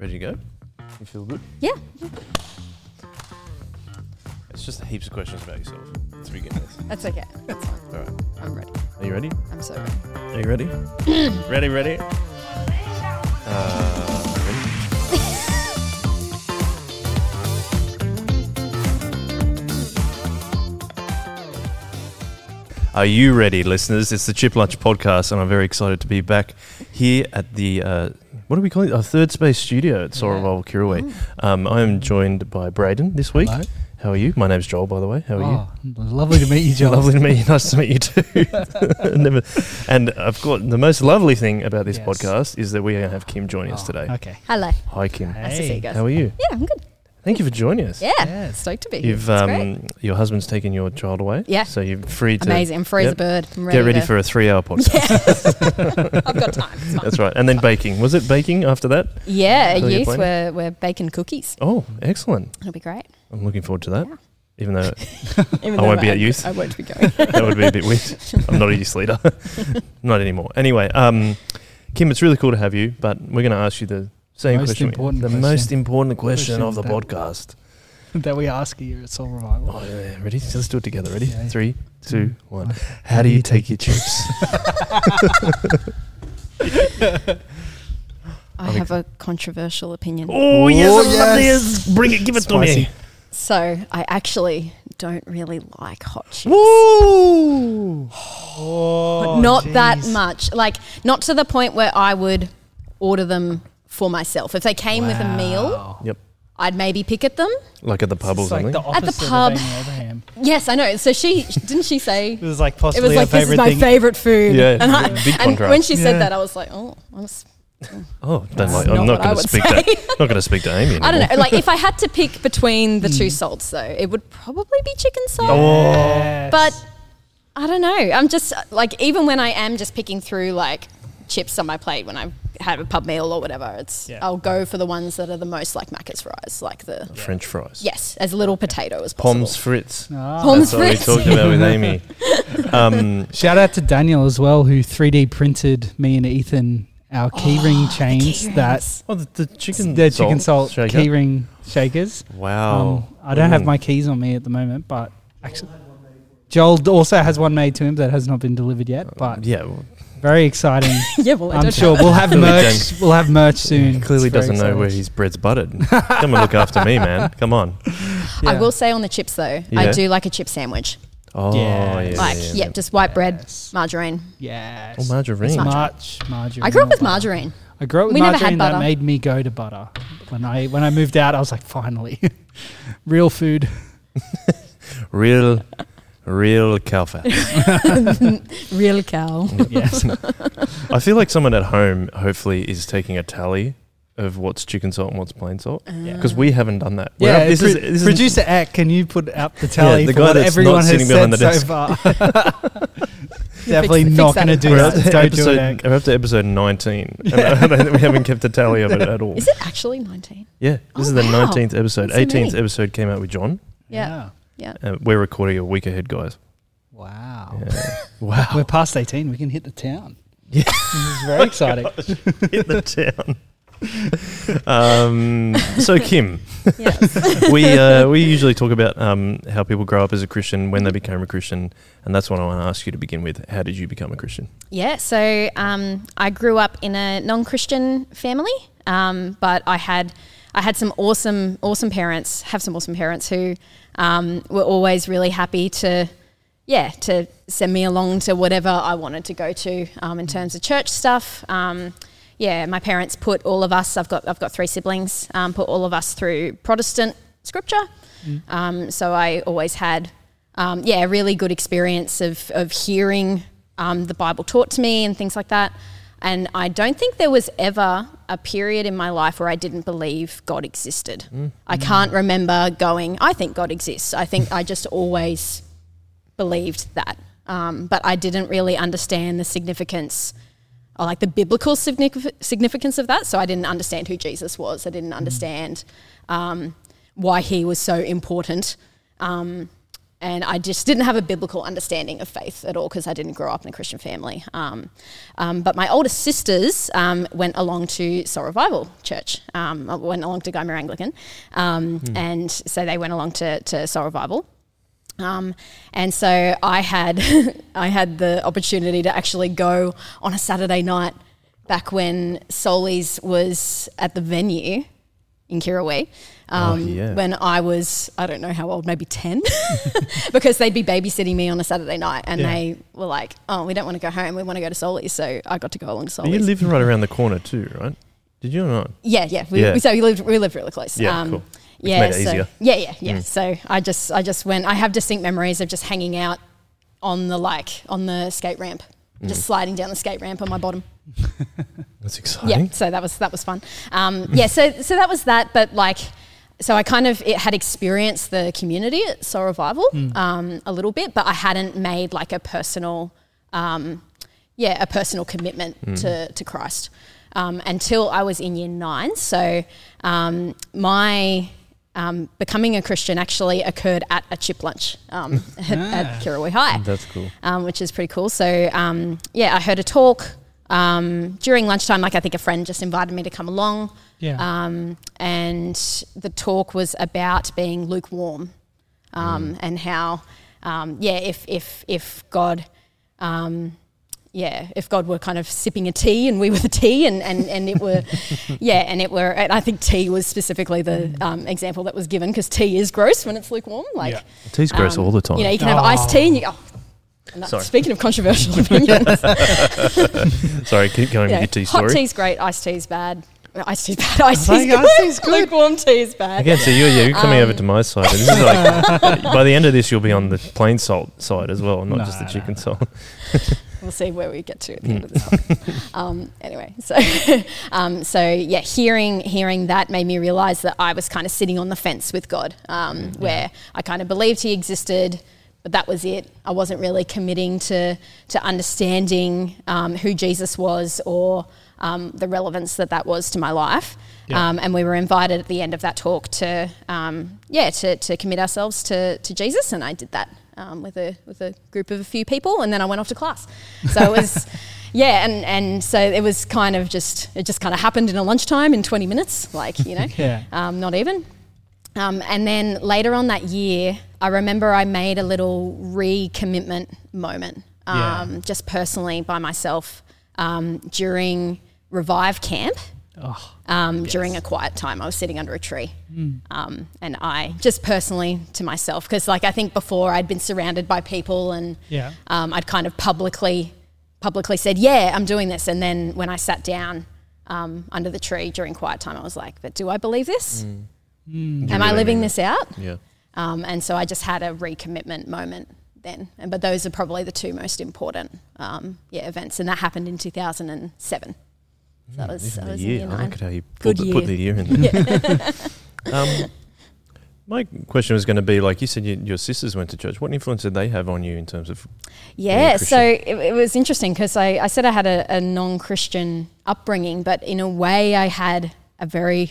Ready to go? You feel good? Yeah. It's just heaps of questions about yourself to begin with. That's okay. That's fine. All right. I'm ready. Are you ready? I'm so ready. Are you ready? ready, ready? Uh, ready? Are you ready, listeners? It's the Chip Lunch podcast, and I'm very excited to be back here at the uh, what do we call it? Our third space studio at Soul Revival Kirrawee. Um, I am joined by Braden this week. Hello. How are you? My name's Joel, by the way. How are you? Oh, lovely to meet you, Joel. Lovely to meet you. Nice to meet you too. Never, and I've got the most lovely thing about this Yes. podcast is that we are going to have Kim joining us Oh, today. Okay. Hello. Hi, Kim. Nice to see you guys. How are you? Yeah, I'm good. Thank you for joining us. Yeah. Yes. Stoked to be here. You've It's um, great. your husband's taken your child away. Yeah. So you're free to Amazing. I'm free as a bird. I'm ready get ready to- for a three-hour podcast. I've got time. That's right. And then baking. Was it baking after that? Yeah, So you're youth, planning? we're, we're baking cookies. Oh, excellent. It'll be great. I'm looking forward to that. Yeah. Even though Even I though won't be at youth. I won't be going. that would be a bit weird. I'm not a youth leader. not anymore. Anyway, um, Kim, it's really cool to have you, but we're going to ask you the same Most question. important the question. most important question, Question of the that- podcast. that we ask here at Soul Revival. Oh, yeah. Ready? Let's do it together. Ready? Yeah. Three, two, one. one. How do you take your chips? I have a controversial opinion. oh, yes, Oh, I yes. Bring it. Give it Spicy. to me. So I actually don't really like hot chips. Woo! Oh, not that much. Like, not to the point where I would order them for myself. If they came with a meal, Wow. Yep. I'd maybe pick at them. Like at the pub or It's like something. the At the opposite pub. of Amy Abraham. Yes, I know. So she didn't she say It was like it possibly was like her this is my thing. favorite food. Yeah, and, I, big and contrast. when she said Yeah. that, I was like, oh, I was oh, don't like, I'm not what I going to would speak say. to not going to speak to Amy. Anymore. I don't know. Like if I had to pick between the two mm. salts, though, it would probably be chicken salt. Oh. Yes. But I don't know. I'm just like even when I am just picking through like chips on my plate when I had a pub meal or whatever, it's Yeah. I'll go for the ones that are the most like Macca's fries, like the French fries. yes, as little potato as possible. Pommes frites. Ah. Pommes That's what we frites. talked about with Amy. Um, Shout out to Daniel as well, who 3D printed me and Ethan our keyring Oh, chains key that oh, the, the chicken. the chicken salt shaker. keyring shakers. Wow. Um, I don't have Mm. my keys on me at the moment, but actually, Joel also has one made to him that has not been delivered yet. But Yeah, well, very exciting. yeah, well, I I'm don't sure have we'll have Clearly merch. We'll have merch soon. he clearly It's very doesn't know where exciting. his bread's buttered. Come and look after me, man. Come on. I Yeah. will say on the chips though, Yeah. I do like a chip sandwich. Oh, yeah. Yes. like yeah, yeah, just white bread, Yes. margarine. Yes. Oh, margarine. It's Margarine. much margarine. I grew up with butter. margarine. I grew up with We never had margarine that butter. made me go to butter. When I when I moved out, I was like, finally, real food. Real, real cow fat. Real cow. Yes. I feel like someone at home hopefully is taking a tally of what's chicken salt and what's plain salt ah. Yeah. because we haven't done that. We're yeah. up- this pro- is this is producer Eck, can you put up the tally Yeah, the for guy what that's everyone not has sitting behind said the so far? Definitely fix not that going to do we're up that. to Don't do it, episode, Eck. we're up to episode 19 and I don't think we haven't kept a tally of it at all. Is it actually 19? Yeah, this Oh, is the oh, wow. 19th episode. That's so 18th many. episode came out with John. Yeah. Yeah. Uh, we're recording a week ahead, guys. Wow. Yeah. wow. We're past 18. We can hit the town. Yeah. This is very exciting. Hit the town. um, so Kim, we uh, we usually talk about um, how people grow up as a Christian when they became a Christian, and that's what I want to ask you to begin with. How did you become a Christian? Yeah, so um, I grew up in a non-Christian family, um, but I had I had some awesome awesome parents. Have some awesome parents who um, were always really happy to yeah to send me along to whatever I wanted to go to um, in terms of church stuff. Um, yeah, my parents put all of us. I've got I've got three siblings. Um, put all of us through Protestant scripture. Um, so I always had um, yeah a really good experience of of hearing um, the Bible taught to me and things like that. And I don't think there was ever a period in my life where I didn't believe God existed. I can't remember going, I think God exists. I think I just always believed that. Um, but I didn't really understand the significance, or like the biblical signifi- significance of that. So I didn't understand who Jesus was. I didn't understand um, why he was so important. Um, and I just didn't have a biblical understanding of faith at all because I didn't grow up in a Christian family. Um, um, but my older sisters um, went along to Soul Revival Church, um, went along to Gymea Anglican, um, and so they went along to, to Soul Revival. Um, and so I had I had the opportunity to actually go on a Saturday night back when Solis was at the venue in Kirrawee. Um, Oh, yeah. When I was, I don't know how old, maybe 10, because they'd be babysitting me on a Saturday night and Yeah. they were like, oh, we don't want to go home, we want to go to Solies. So I got to go along to You Solies. lived right around the corner too, right? Did you or not? Yeah, yeah. We, Yeah. so we lived, we lived really close. Yeah, cool. Which yeah, so, easier. yeah, yeah, yeah. Mm. So I just, I just went. I have distinct memories of just hanging out on the like on the skate ramp. Just sliding down the skate ramp on my bottom. That's exciting. Yeah, so that was that was fun. Um, yeah, so so that was that. But like, so I kind of it had experienced the community at Soul Revival um, a little bit, but I hadn't made like a personal, um, yeah, a personal commitment to to Christ um, until I was in year nine. So um, my um, becoming a Christian actually occurred at a chip lunch um, at, at Kirrawee High That's cool. um, which is pretty cool. So um, yeah, I heard a talk um, during lunchtime. Like I think a friend just invited me to come along, Yeah. um, and the talk was about being lukewarm um, and how um, yeah, if if if God. Yeah, if God were kind of sipping a tea and we were the tea, and, and, and it were, yeah, and it were, and I think tea was specifically the um, example that was given because tea is gross when it's lukewarm. Like, Yeah. Tea's gross um, all the time. you know, you can have iced tea and you go. And Sorry. Speaking of controversial opinions, Sorry, keep going yeah, with your tea hot story. tea's great, iced tea's bad. Iced tea's bad. Iced I tea's think good. iced tea's good. Lukewarm tea is bad. Again, so you're, yeah, you're coming Um, over to my side. And this is like, by the end of this, you'll be on the plain salt side as well, not No, just the chicken no. salt. We'll see where we get to at the end of this. podcast. um, anyway, so um, so yeah, hearing hearing that made me realize that I was kind of sitting on the fence with God, um, where I kind of believed He existed, but that was it. I wasn't really committing to to understanding um, who Jesus was or um, the relevance that that was to my life. Yeah. Um, and we were invited at the end of that talk to um, yeah to, to commit ourselves to, to Jesus, and I did that um, with a with a group of a few people, and then I went off to class. So it was. Yeah, and, and so it was kind of just it just kind of happened in a lunchtime in 20 minutes, like you know, Yeah. um, not even. Um, and then later on that year, I remember I made a little recommitment moment, Yeah. um, just personally by myself um, during Revive Camp. Oh, Um, During a quiet time, I was sitting under a tree, um, and I just personally to myself because, like, I think before I'd been surrounded by people, and Yeah. um, I'd kind of publicly publicly said, "Yeah, I'm doing this," and then when I sat down um, under the tree during quiet time, I was like, "But do I believe this? Am I living this out?" Yeah. Um, and so I just had a recommitment moment then. And, but those are probably the two most important um, yeah, events. And that happened in 2007. So that was, Even I the was in year. year I nine. like how you Good put the, put year. the year in there. um, my question was going to be like you said, you, your sisters went to church. What influence did they have on you in terms of? Yeah, Christian. so it, it was interesting because I, I said I had a, a non Christian upbringing, but in a way I had a very,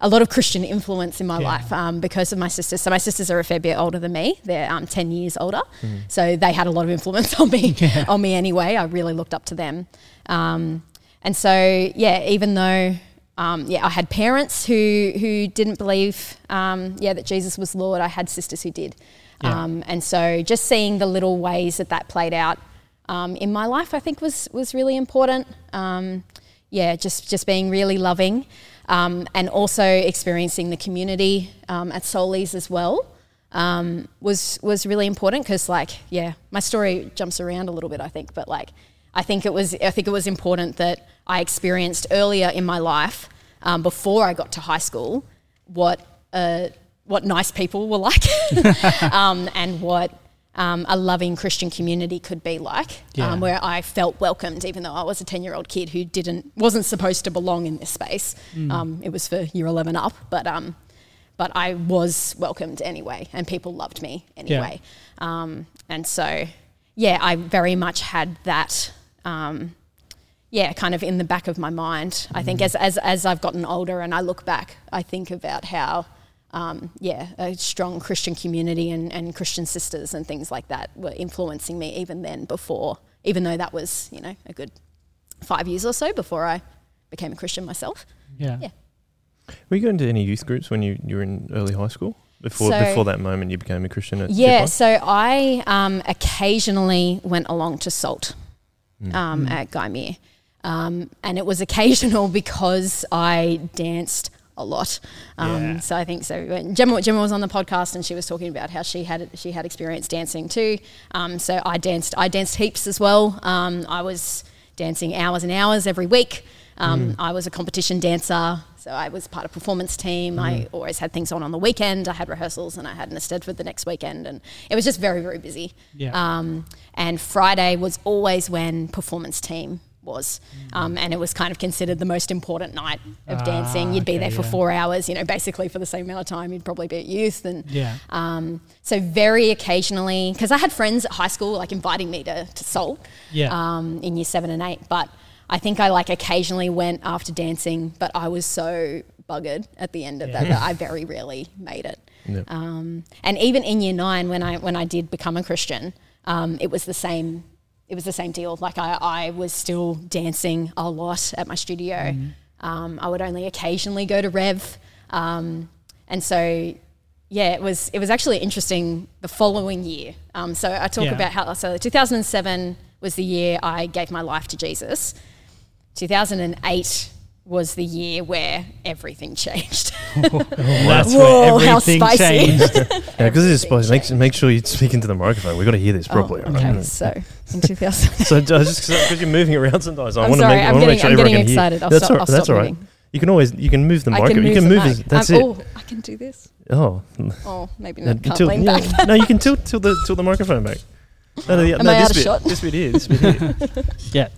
a lot of Christian influence in my Yeah. life um, because of my sisters. So my sisters are a fair bit older than me. They're um, 10 years older. Mm-hmm. So they had a lot of influence on me, on me anyway. I really looked up to them. Um, and so, yeah, even though, um, yeah, I had parents who, who didn't believe, um, yeah, that Jesus was Lord, I had sisters who did. Yeah. Um, and so just seeing the little ways that that played out um, in my life, I think was, was really important. Um, yeah, just, just being really loving um, and also experiencing the community um, at Solies as well um, was, was really important because like, yeah, my story jumps around a little bit, I think, but like, I think it was, I think it was important that I experienced earlier in my life um, before I got to high school what, uh, what nice people were like um, and what um, a loving Christian community could be like, Yeah. um, where I felt welcomed, even though I was a ten-year-old kid who didn't wasn't supposed to belong in this space. Um, it was for year eleven up, but um, but I was welcomed anyway, and people loved me anyway. Um, and so, yeah, I very much had that. Um, yeah, kind of in the back of my mind. I think as, as as I've gotten older and I look back, I think about how um, yeah, a strong Christian community and, and Christian sisters and things like that were influencing me even then before, even though that was, you know, a good five years or so before I became a Christian myself. Yeah. Yeah. Were you going to any youth groups when you, you were in early high school? Before So- before that moment, you became a Christian at Yeah, Chippa? so I um, occasionally went along to Salt Mm. um, at Gymea. Um, and it was occasional because I danced a lot. Um, Yeah. So I think so. When Gemma, Gemma was on the podcast and she was talking about how she had she had experience dancing too. Um, so I danced I danced heaps as well. Um, I was dancing hours and hours every week. Um, I was a competition dancer, so I was part of performance team. I always had things on on the weekend. I had rehearsals and I had an Eisteddfod the next weekend, and it was just very very busy. Yeah. Um, and Friday was always when performance team was, um, and it was kind of considered the most important night of Ah, dancing. You'd be there for yeah. four hours, you know, basically for the same amount of time you'd probably be at youth. And Yeah. um, so very occasionally, because I had friends at high school like inviting me to to Salt Yeah. um, in year seven and eight, but I think I like occasionally went after dancing, but I was so buggered at the end of that Yeah. that I very rarely made it. Um, and even in year nine, when I when I did become a Christian, um, it was the same. It was the same deal. Like I, I was still dancing a lot at my studio. Mm-hmm. Um, I would only occasionally go to Rev, um, and so yeah, it was it was actually interesting. The following year, um, so I talk Yeah. about how so 2007 was the year I gave my life to Jesus. 2008 was the year where everything changed. That's Whoa, where how everything spicy. changed. Yeah, because it's spicy. Make, make sure you speak into the microphone. We've got to hear this oh, properly. Oh, okay, right? so in 2000. So just because you're moving around sometimes, I I'm want to make, I I'm want make getting- sure I'm everyone getting can hear. excited. I'll that's stop- all, that's all right. You can always you can move the microphone. You can move mic. this. That's it. Oh, I can do this. Oh, Oh, maybe not. Can't tilt- lean yeah. back. no, you can tilt tilt the tilt the microphone back. No, no, yeah, Am no, I this out of shot? This bit here. This bit here. yeah.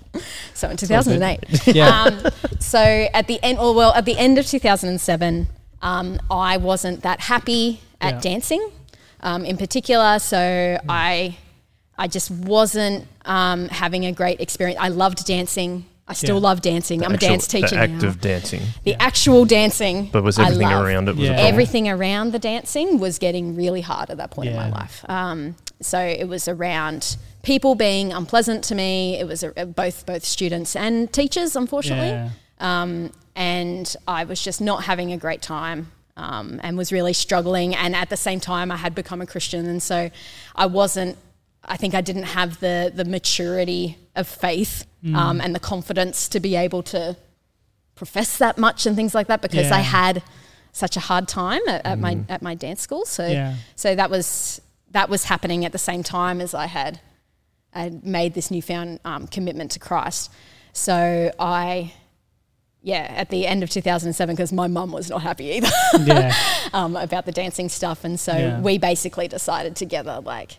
So in 2008. Yeah. um, so at the end, or well, at the end of 2007, um, I wasn't that happy at Yeah. dancing, um, in particular. So I, I just wasn't um, having a great experience. I loved dancing. I still Yeah. love dancing. I'm Actual- a dance teacher The act now. of dancing, the actual dancing, but was everything love. around it was Yeah. a? Everything around the dancing was getting really hard at that point in my life. Um, so it was around people being unpleasant to me. It was both both students and teachers, unfortunately. Yeah. Um, and I was just not having a great time um, and was really struggling. And at the same time, I had become a Christian, and so I wasn't. I think I didn't have the the maturity of faith Mm. um, and the confidence to be able to profess that much and things like that because I had such a hard time at, at my at my dance school. So Yeah. so that was that was happening at the same time as I had I made this newfound um, commitment to Christ. So I, yeah, at the end of 2007, because my mum was not happy either Yeah. um, about the dancing stuff, and so Yeah. we basically decided together, like,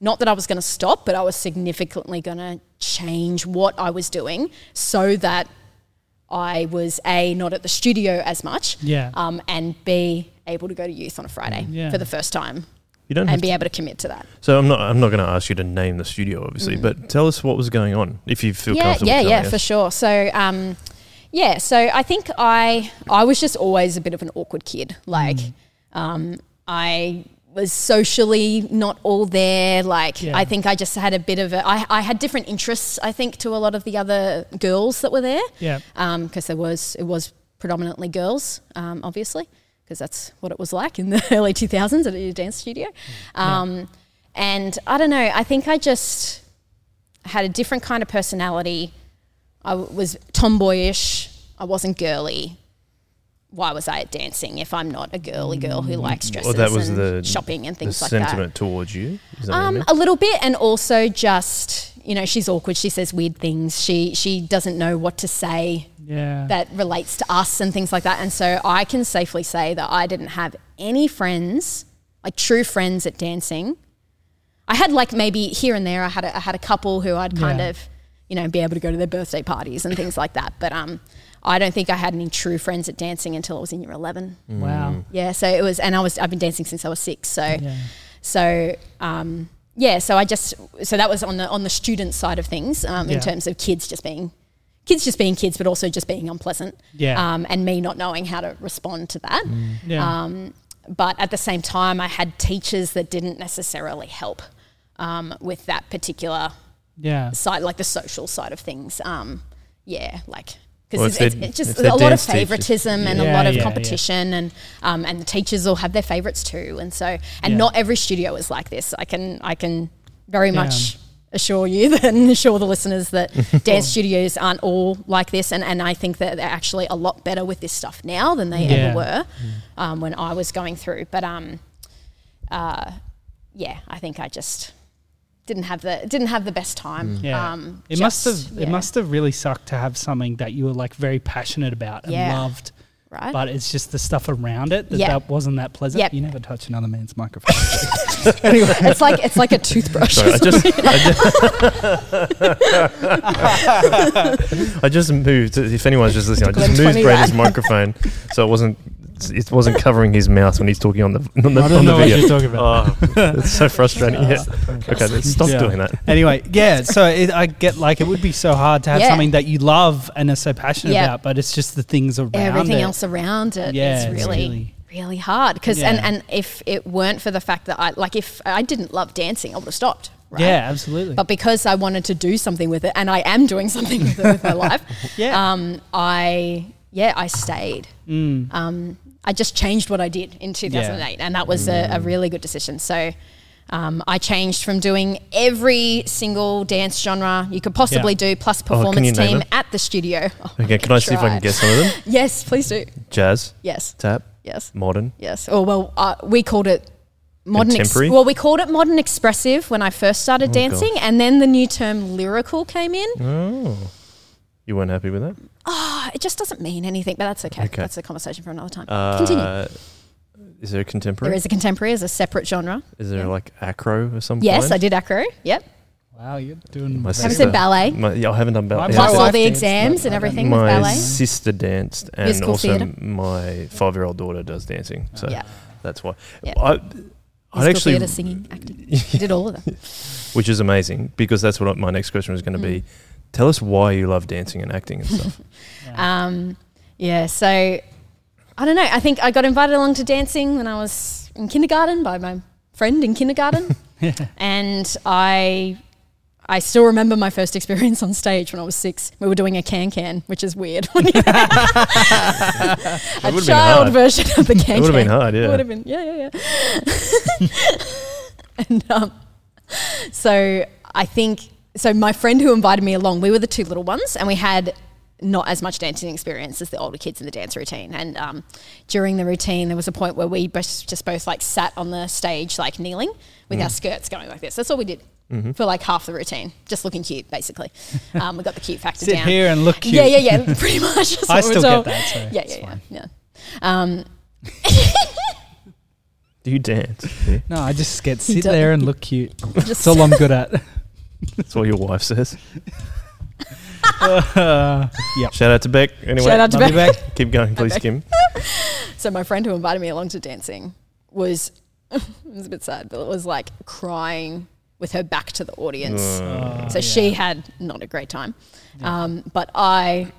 not that I was going to stop, but I was significantly going to change what I was doing so that I was a not at the studio as much, Yeah. um, and b able to go to youth on a Friday Yeah. for the first time You don't and be able to commit to that. so I'm not I'm not going to ask you to name the studio, obviously, but tell us what was going on if you feel Mm. yeah, comfortable. yeah, yeah, us. for sure. So, um, yeah, so I think I I was just always a bit of an awkward kid. Like, Mm. um, I was socially not all there. Like, Yeah. I think I just had a bit of a. I, I had different interests. I think to a lot of the other girls that were there. Yeah. because there was it was predominantly girls, um, obviously, because that's what it was like in the early two thousands at a dance studio. Um, And I don't know. I think I just had a different kind of personality. I was tomboyish. I wasn't girly. Why was I at dancing if I'm not a girly girl who likes dresses Well, that was and the shopping and things like that? sentiment towards you. Is that what you Um, a little bit, and also just you know, she's awkward. She says weird things. She she doesn't know what to say Yeah. that relates to us and things like that. And so I can safely say that I didn't have any friends, like true friends at dancing. I had like maybe here and there. I had a, I had a couple who I'd kind Yeah. of, you know, be able to go to their birthday parties and things like that. But um, I don't think I had any true friends at dancing until I was in year eleven. wow. Yeah, so it was, and I was I've been dancing since I was six. So Yeah. so um, yeah, so I just so that was on the on the student side of things um, Yeah. in terms of kids just being kids just being kids, but also just being unpleasant. Yeah. Um, and me not knowing how to respond to that. Yeah. Um, but at the same time, I had teachers that didn't necessarily help um, with that particular Yeah. side, like the social side of things. Um, yeah, like because if it's, they're- it's just if they're a lot of dance teachers. favoritism and a lot of yeah, yeah. competition, and um, and the teachers will have their favorites too, and so and Yeah. not every studio is like this. I can I can very Yeah. much assure you that and assure the listeners that dance studios aren't all like this and, and I think that they're actually a lot better with this stuff now than they Yeah. ever were um, when I was going through but um uh, yeah I think I just didn't have the didn't have the best time Yeah. um, it must have yeah, it must have really sucked to have something that you were like very passionate about and Yeah. loved, right but it's just the stuff around it that, Yeah. that wasn't that pleasant. Yep. You never touch another man's microphone. anyway, it's like it's like a toothbrush Sorry, I just, I just, I just moved. If anyone's just listening, I just moved funny Braden's that. microphone so it wasn't, it wasn't covering his mouth when he's talking on the on the, I don't on the know what video. you're talking about. Oh, it's so frustrating. Yeah. Okay, then stop Yeah. doing that. anyway, yeah. So it, I get like it would be so hard to have Yeah. something that you love and are so passionate Yeah. about, but it's just the things around it. everything it. else around it is Yeah, it's really, really- really hard because and, Yeah. and if it weren't for the fact that I like if I didn't love dancing I would have stopped right? Yeah, absolutely. but because I wanted to do something with it and I am doing something with it with my life Yeah. um, I yeah I stayed Mm. um, I just changed what I did in 2008 and that was a, a really good decision so um, I changed from doing every single dance genre you could possibly Yeah. do plus Oh, performance name team at the studio Oh, Okay, can I see if I can guess some of them? yes please do Jazz, yes tap, yes modern. Yes. Or well, uh, we called it modern. Ex- well, we called it modern expressive when I first started Oh, dancing, gosh. and then the new term lyrical came in. Oh, you weren't happy with that? Ah, it just doesn't mean anything, but that's okay. Okay. That's a conversation for another time. Continue. Uh, is there a contemporary? There is a contemporary as a separate genre. Is there yeah. like acro or something? Yes, kind? I did acro. Yep. wow, you're doing. My very Have you sister- said ballet? My, yeah, I haven't done ballet. My- Yeah, Plus all the danced, exams and everything know. with my sister danced, and Musical also theatre? my five-year-old daughter does dancing. So Yeah. that's why. Yeah. I, I'd actually, theatre, singing, acting. Did all of them. which is amazing because that's what my next question was going to be. Tell us why you love dancing and acting and stuff. Um, yeah, so I don't know. I think I got invited along to dancing when I was in kindergarten by my friend in kindergarten, and I. I still remember my first experience on stage when I was six. We were doing a can can, which is weird. a child version of the can can. It would have been can. hard, It yeah. would have been, yeah, yeah, yeah. and um, so I think, so my friend who invited me along, we were the two little ones, and we had not as much dancing experience as the older kids in the dance routine. And um, during the routine, there was a point where we both, just both like sat on the stage, like kneeling with Mm. our skirts going like this. That's all we did. Mm-hmm. For like half the routine, just looking cute, basically. Um, we got the cute factor Sit down. here and look cute. Yeah, yeah, yeah. Pretty much. I what we're still get told. that, so yeah, it's yeah, yeah, yeah. Um, Do you dance? Yeah. No, I just get sit there and look cute. just That's all I'm good at. That's what your wife says. Uh, yep. Shout out to Beck. Anyway, Shout out to Beck. Beck. keep going, please, Kim. So my friend who invited me along to dancing was it was a bit sad, but it was like crying with her back to the audience. Uh, so yeah. she had not a great time, um, but I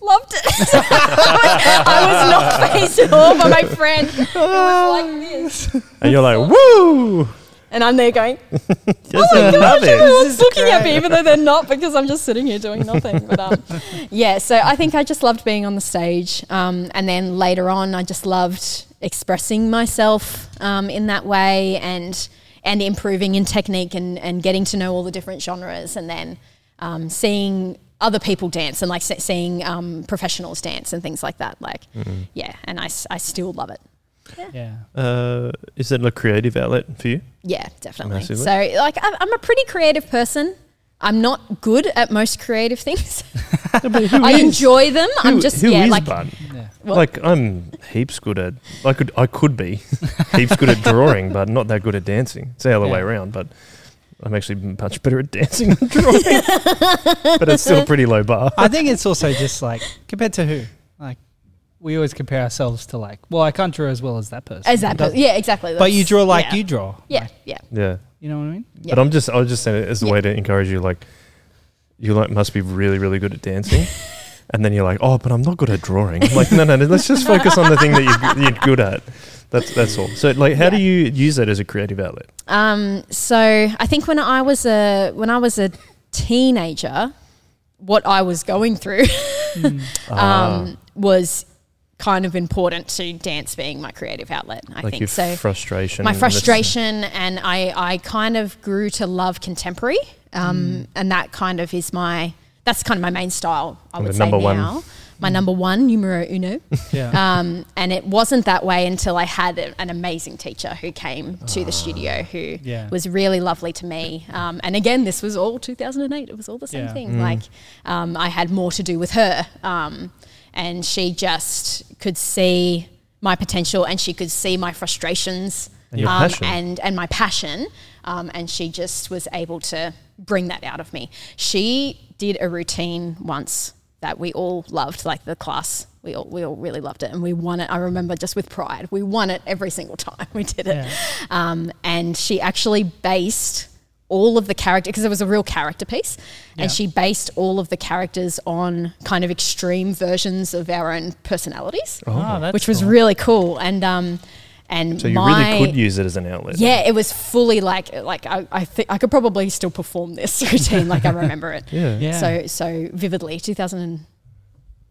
loved it. I was not faced at all by my friend. It was like this, And you're like, woo! And I'm there going, Just love it. everyone's looking at me, even though they're not, because I'm just sitting here doing nothing. But um, yeah, so I think I just loved being on the stage, um, and then later on, I just loved expressing myself um, in that way, and and improving in technique, and and getting to know all the different genres, and then um, seeing other people dance, and like se- seeing um, professionals dance, and things like that. Like, yeah, and I, I still love it. Yeah. Uh, is that a creative outlet for you? Yeah, definitely. Massively. So, like, I'm I'm a pretty creative person. I'm not good at most creative things. I enjoy them. I'm just who yeah, is like Bun? Yeah. Well- like I'm heaps good at. I could I could be heaps good at drawing, but not that good at dancing. It's the other way around, but. I'm actually much better at dancing than drawing, but it's still a pretty low bar. I think it's also just like compared to who? Like we always compare ourselves to like, well, I can't draw as well as that person. as that. Does- per- yeah, exactly. But you draw like yeah. you draw. Yeah, Like, yeah, Yeah, you know what I mean? yeah. but I'm just I was just saying it as a Yeah. way to encourage you. Like, you like must be really really good at dancing, and then you're like, oh, but I'm not good at drawing. I'm like, no, no, no let's just focus on the thing that you're, you're good at. That's that's all. So like, how do you use that as a creative outlet? Um, so I think when I was a when I was a teenager, what I was going through Ah. um, was kind of important to dance being my creative outlet. I like think your so. frustration. my frustration, and I I kind of grew to love contemporary, um, and that kind of is my that's kind of my main style. I And would say number one. now. My number one, numero uno. Yeah. Um, and it wasn't that way until I had a- an amazing teacher who came to the studio who Yeah. was really lovely to me. Um, and again, this was all 2008. It was all the same Yeah. thing. Like um, I had more to do with her. And she just could see my potential and she could see my frustrations And um, and, and my passion. Um, and she just was able to bring that out of me. She did a routine once that we all loved, like the class. We all, we all really loved it and we won it. I remember just with pride. We won it every single time we did it. Yeah. Um, and she actually based all of the character because it was a real character piece Yeah. and she based all of the characters on kind of extreme versions of our own personalities Oh, that's which was cool. really cool and um and So you my, really could use it as an outlet. yeah it was fully like like i i think i could probably still perform this routine like i remember it Yeah. Yeah. so so vividly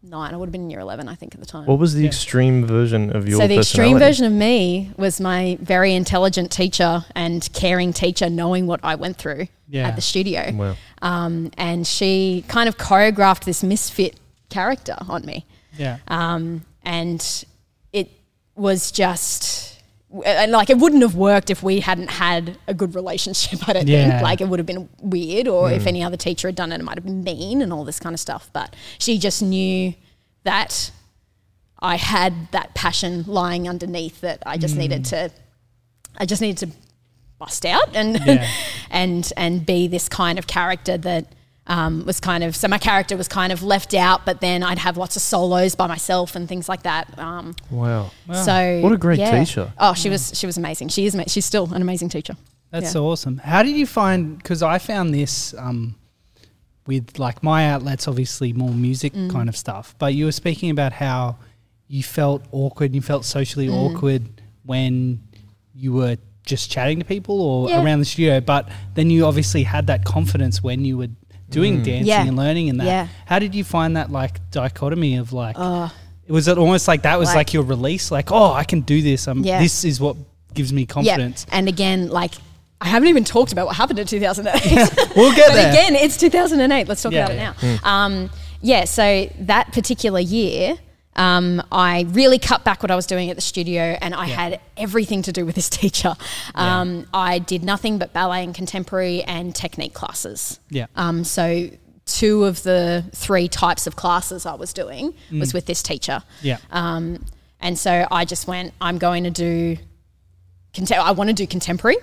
2009 i would have been in year 11 i think at the time What was the Yeah. extreme version of your so the extreme version of me was my very intelligent teacher and caring teacher knowing what I went through Yeah. at the studio. Wow. Um, and she kind of choreographed this misfit character on me. Yeah. Um, and it was just and like it wouldn't have worked if we hadn't had a good relationship. I don't Yeah. think like it would have been weird, or if hmm. any other teacher had done it, it might have been mean and all this kind of stuff. But she just knew that I had that passion lying underneath that I just hmm. needed to. I just needed to bust out and Yeah. and and be this kind of character that um, was kind of so my character was kind of left out, but then I'd have lots of solos by myself and things like that. Um, Wow. Wow. so What a great yeah. teacher. Oh, she was she was amazing. She is ama- she's still an amazing teacher. That's Yeah. awesome. How did you find? Because I found this um, with like my outlets, obviously more music Mm. kind of stuff. But you were speaking about how you felt awkward. You felt socially Mm. awkward when you were just chatting to people or Yeah. around the studio. But then you obviously had that confidence when you were doing dancing Yeah. and learning and that. Yeah. How did you find that like dichotomy of like? Uh, was it almost like that was like, like- your release? Like, oh, I can do this. Um, Yeah. This is what gives me confidence. Yeah. And again, like I haven't even talked about what happened in 2008. We'll get but there. again, it's 2008. Let's talk Yeah, about yeah. it now. Um, yeah. So that particular year, um, I really cut back what I was doing at the studio, and I Yeah. had everything to do with this teacher. Um, I did nothing but ballet and contemporary and technique classes. Yeah. Um, so two of the three types of classes I was doing Mm. was with this teacher. Yeah. Um, and so I just went, I'm going to do, contem- I want to do contemporary.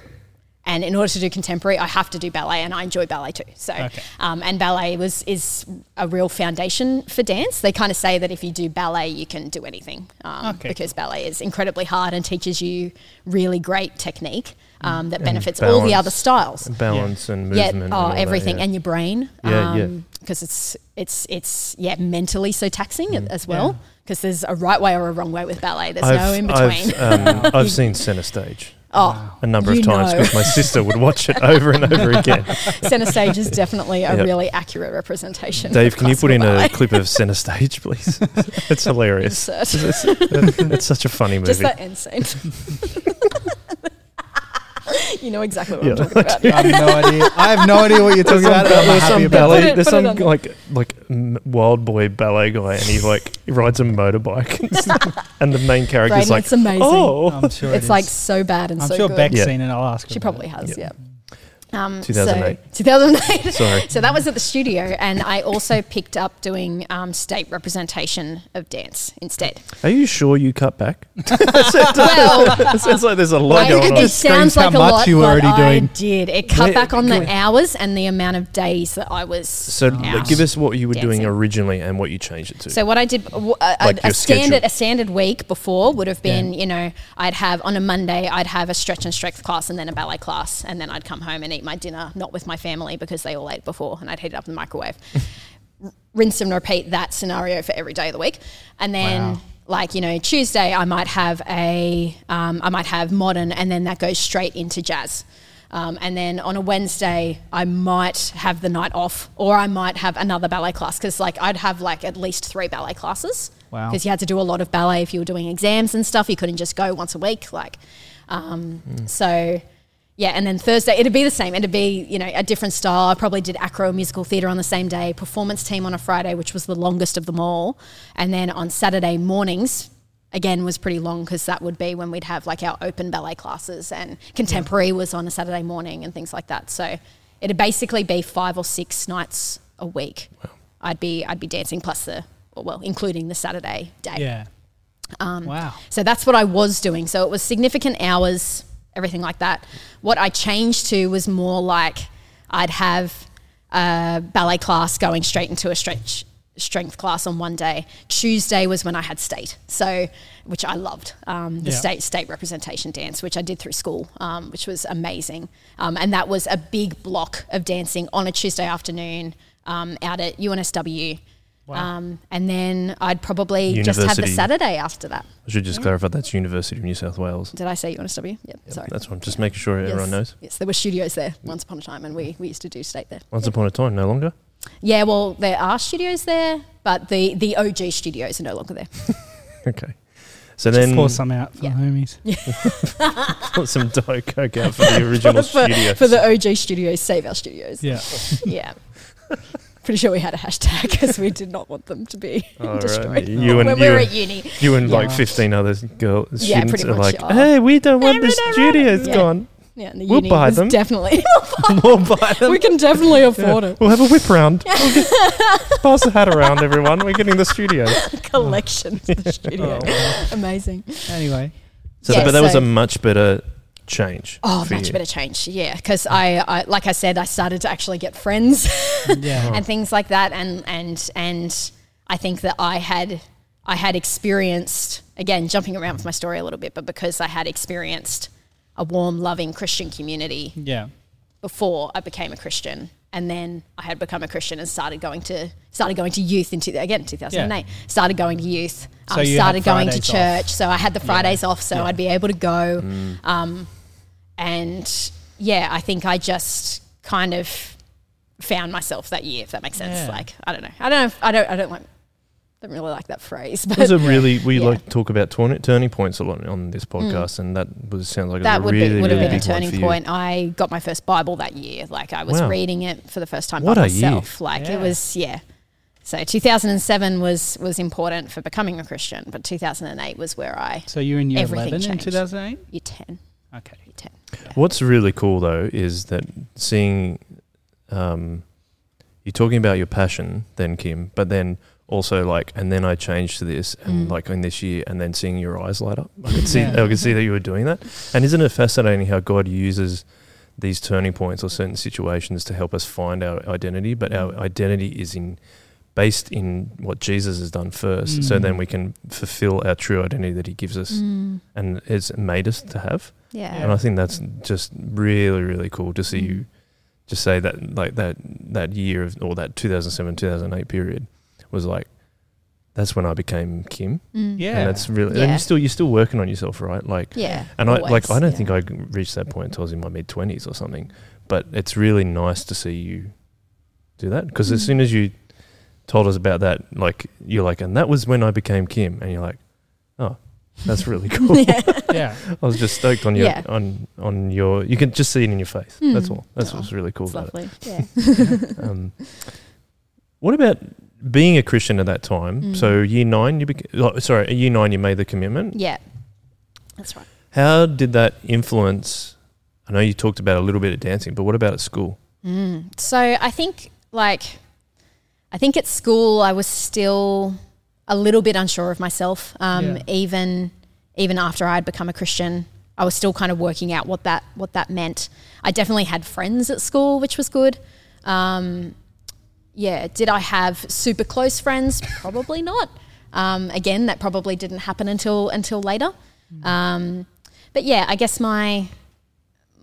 And in order to do contemporary, I have to do ballet, and I enjoy ballet too. So, Okay. um, and ballet was is a real foundation for dance. They kind of say that if you do ballet, you can do anything, um, Okay, because ballet is incredibly hard and teaches you really great technique um, that And benefits all the other styles Balance and yeah, movement. and oh, all that, everything, yeah. and your brain. Yeah, yeah. Because it's it's it's yeah mentally so taxing Mm. as well. Because there's a right way or a wrong way with ballet. There's I've, no in between. I've, um, I've seen Center Stage oh, a number of times know. because my sister would watch it over and over again. center stage is definitely a Yep. really accurate representation. Dave, can you put in a clip of Center Stage, please? it's hilarious. It's, it's such a funny movie. Just that end scene. you know exactly what Yeah. I'm talking about. I have no idea. I have no idea what you're talking about. and I'm There's happy some ballet, it- there's some on like like wild boy ballet guy, and he like he rides a motorbike, and the main character's Braden, like, it's amazing. oh, I'm sure it's it like so bad and I'm so sure good. Beck's Yeah. seen it. I'll ask. She about probably it. has, Yeah. Yeah. Um, 2008. So, 2008. Sorry. so that was at the studio, and I also picked up doing um, state representation of dance instead. are you sure you cut back? well, it sounds like there's a lot I- going on. it sounds screams how like a much lot, you were but already I doing. did. It cut Wait, back on the we- hours and the amount of days that I was. So out. give us what you were doing originally and what you changed it to. So what I did, w- a, a- Like a your standard a standard week before would have been, Yeah. you know, I'd have on a Monday I'd have a stretch and strength class and then a ballet class, and then I'd come home and eat my dinner not with my family because they all ate before, and I'd heat it up in the microwave. Rinse and repeat that scenario for every day of the week, and then Wow. like you know Tuesday I might have a um, I might have modern and then that goes straight into jazz. Um, and then on a Wednesday, I might have the night off, or I might have another ballet class because, like, I'd have like at least three ballet classes. Wow. Because you had to do a lot of ballet if you were doing exams and stuff. You couldn't just go once a week, like. Um, So, yeah, and then Thursday it'd be the same. It'd be you know a different style. I probably did acro musical theatre on the same day, performance team on a Friday, which was the longest of them all, and then on Saturday mornings. Again, was pretty long because that would be when we'd have like our open ballet classes and contemporary was on a Saturday morning and things like that. So it'd basically be five or six nights a week. I'd be I'd be dancing plus the well, including the Saturday day. Yeah. Um, wow. So that's what I was doing. So it was significant hours, everything like that. What I changed to was more like I'd have a ballet class going straight into a stretch strength class on one day. Tuesday was when I had state, so which I loved um, the Yeah. state state representation dance, which I did through school, um, which was amazing. Um, and that was a big block of dancing on a Tuesday afternoon um, out at UNSW. Um, and then I'd probably just have the University. Saturday after that. I should just clarify that's University of New South Wales. Did I say UNSW? Yep. Sorry. That's what I'm just making sure yes. everyone knows. Yes, there were studios there once upon a time, and we, we used to do state there. Once upon a time, no longer. Yeah, well, there are studios there, but the, the OG studios are no longer there. Okay. So Just then pour some out for Yeah. the homies. put some Diet Coke out for the original for, studio. for the OG studios, save our studios. Yeah. Yeah. Pretty sure we had a hashtag because we did not want them to be All right. destroyed. You and when you, we were and- at uni. you and like 15 other girls, Yeah, students pretty are much, like, yeah. hey, we don't want the Hey, we don't studios Yeah. gone. Yeah, and the We'll uni buy them. definitely. we'll buy them. we can definitely afford Yeah. it. We'll have a whip round. We'll get, pass the hat around, everyone. We're getting the studio. Collection for the oh, studio. Oh, Amazing. Anyway. So, Yeah, but that was a much better change. Oh, for much you. better change. Yeah, because I, I, like I said, I started to actually get friends Yeah. and things like that, and and and I think that I had I had experienced again jumping around with my story a little bit, but because I had experienced a warm, loving Christian community Yeah. before I became a Christian, and then I had become a Christian and started going to started going to youth in two, again 2008. Started going to youth. So um, you had started going to Fridays off. church. So I had the Fridays off, so Yeah. I'd be able to go. Mm. Um, and yeah, I think I just kind of found myself that year, if that makes sense. Yeah. Like I don't know, I don't know, if, I don't, I don't like, don't really like that phrase, but It was a really we Yeah. like to talk about turn, turning points a lot on this podcast, and that was sounds like Mm. that it was would a really, be would have really been a big turning point. I got my first Bible that year. Like I was Wow. reading it for the first time What by a year. myself. Like Yeah. it was yeah. So 2007 was was important for becoming a Christian, but 2008 was where I So you were in year Everything 11 in changed. 2008? year 10, Okay. year 10. What's really cool though is that seeing um, you're talking about your passion, then Kim, but then also like, and then I changed to this, and Mm. like in this year, and then seeing your eyes light up, I could see, Yeah. I could see that you were doing that. And isn't it fascinating how God uses these turning points or certain situations to help us find our identity? But our identity is in based in what Jesus has done first, so Mm. then we can fulfill our true identity that He gives us Mm. and has made us to have. Yeah. And I think that's just really, really cool to see Mm. you just say that, like that, that year of, or that 2007, 2008 period was like, that's when I became Kim. Mm. Yeah. And that's really, and you're still, you're still working on yourself, right? Like, Yeah. and I, like, I don't yeah. think I reached that point until I was in my mid twenties or something, but it's really nice to see you do that. Cause as Mm. soon as you told us about that, like, you're like, and that was when I became Kim. And you're like, oh, that's really cool. yeah. yeah. I was just stoked on your Yeah. on on your. You can just see it in your face. That's Mm. all. That's Aw, what's really cool It's about lovely. Yeah. Um, what about being a Christian at that time? Mm. So year nine, you became. Oh, sorry, year nine, you made the commitment. yeah. That's right. How did that influence? I know you talked about a little bit of dancing, but what about at school? Mm. So I think like I think at school I was still a little bit unsure of myself. Um, Yeah. Even even after I had become a Christian, I was still kind of working out what that what that meant. I definitely had friends at school, which was good. Um, yeah, did I have super close friends? Probably not. Um, again, that probably didn't happen until until later. Um, but yeah, I guess my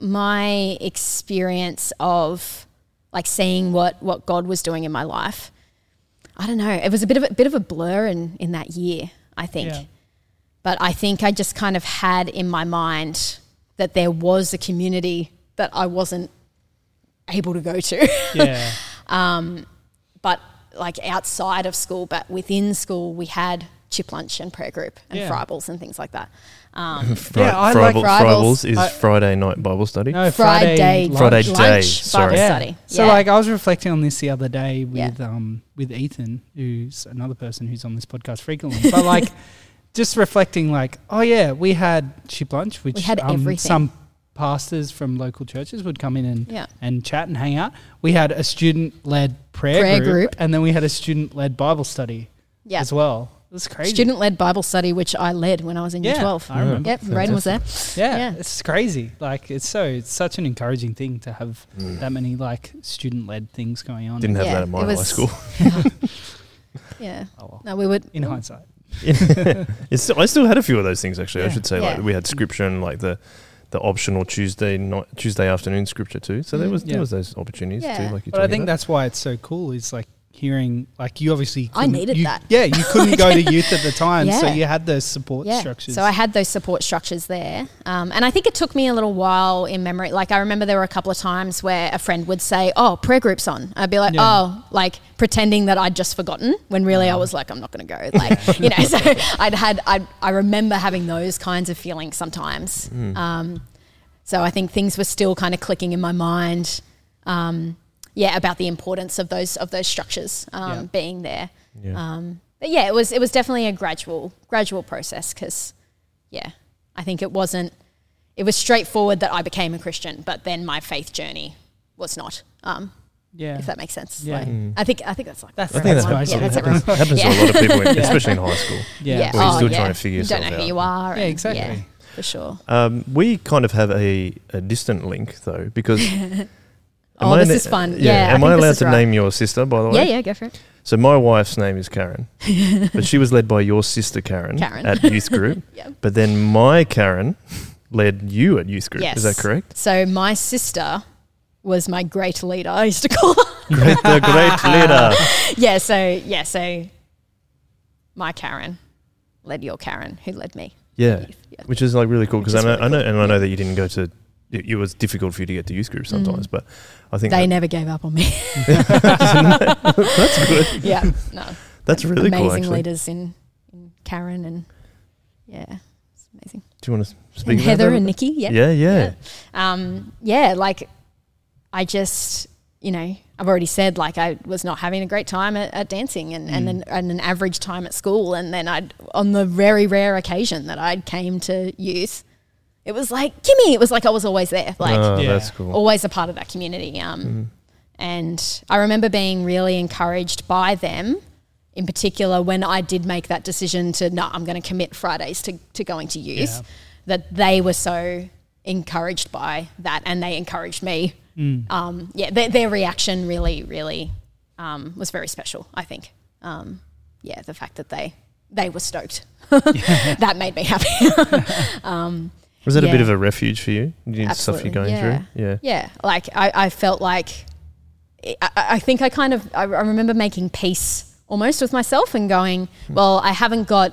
my experience of like seeing what what God was doing in my life. I don't know. It was a bit of a bit of a blur in in that year. I think. Yeah. but I think I just kind of had in my mind that there was a community that I wasn't able to go to. Yeah. um, but like outside of school, but within school, we had chip lunch and prayer group and Yeah. and things like that. Um, Fri- Yeah, I like Frible- Fribbles. Fribbles is I- Friday night Bible study. No, Friday, lunch. Friday lunch, day, Bible. Yeah. study. So like I was reflecting on this the other day Yeah. with um with Ethan, who's another person who's on this podcast frequently. But like just reflecting like, oh yeah, we had ship lunch, which had um, everything. some pastors from local churches would come in and Yeah. and chat and hang out. We had a student led prayer, Prayer group, group. and then we had a student led Bible study yeah. as well. It was crazy. Student led Bible study, which I led when I was in year yeah, 12. I remember. Yep, Raiden was there. Yeah, Yeah. it's crazy. Like it's so it's such an encouraging thing to have Mm. that many like student led things going on. Didn't have Yeah, that at my high school. Yeah. Oh, well. No, we would. in hindsight. It's still, I still had a few of those things actually. I should say Yeah. like we had scripture and like the the optional Tuesday night Tuesday afternoon scripture too. So there Mm. was there Yeah. was those opportunities Yeah. too. Like you But I think about. that's why it's so cool. Is like hearing like you obviously I needed you- that. Yeah, you couldn't go to youth at the time, so you had those support Yeah. structures. So I had those support structures there. Um, and I think it took me a little while in memory. Like I remember there were a couple of times where a friend would say, Oh, prayer group's on. I'd be like, Yeah. Oh, like pretending that I'd just forgotten when really I was like, I'm not going to go. Like, you know, so I'd had, I'd, I remember having those kinds of feelings sometimes. Um, so I think things were still kind of clicking in my mind. Um, yeah, about the importance of those of those structures um, Yeah. being there. Yeah. Um, but yeah, it was it was definitely a gradual gradual process because yeah, I think it wasn't. It was straightforward that I became a Christian, but then my faith journey was not. Um, yeah, if that makes sense. Yeah. Like, Mm. I think I think that's like That's- I think that's everyone. yeah, that's it. everyone. happens Yeah. to a lot of people, in, especially in high school. yeah, Yeah, Where you're oh, still yeah. trying to figure You don't yourself know who out. you are. Yeah, exactly. Yeah, for sure. Um, we kind of have a, a distant link though because. Oh, I this na- is fun. Yeah, I am I this allowed to right. name your sister? By the way. Yeah, yeah, go for it. So my wife's name is Karen, but she was led by your sister Karen, Karen. at youth group. Yeah. But then my Karen led you at youth group. Yes. Is that correct? So my sister was my great leader. I used to call her. Great, the great leader. yeah. So yeah. So my Karen led your Karen, who led me. Yeah, yeah. which is like really cool because I know, really I know, cool. and I know Yeah. that you didn't go to. It, it was difficult for you to get to youth group sometimes, but I think Mm. They never gave up on me. that's good. yeah. No. That's really amazing cool. Actually, leaders in, in Karen and yeah, it's amazing. do you want to speak? And about Heather that? and Nikki. Yeah. Yeah, yeah, Um, yeah, like I just, you know, I've already said like I was not having a great time at, at dancing and, and, an, and an average time at school. And then I'd, on the very rare occasion that I'd came to youth, it was like, Kimmy, it was like I was always there, like oh, Yeah. that's cool. always a part of that community. Um, Mhm. And I remember being really encouraged by them, in particular, when I did make that decision to, no, I'm going to commit Fridays to, to going to youth, Yeah. that they were so encouraged by that and they encouraged me. Mm. Um, yeah, their, their reaction really, really um, was very special, I think. Um, yeah, the fact that they, they were stoked. that made me happy. um, Was that a bit of a refuge for you? You know, stuff you're going yeah. through. Yeah. yeah, like I, I felt like I, I think I kind of I, I remember making peace almost with myself and going, Hmm. well, I haven't got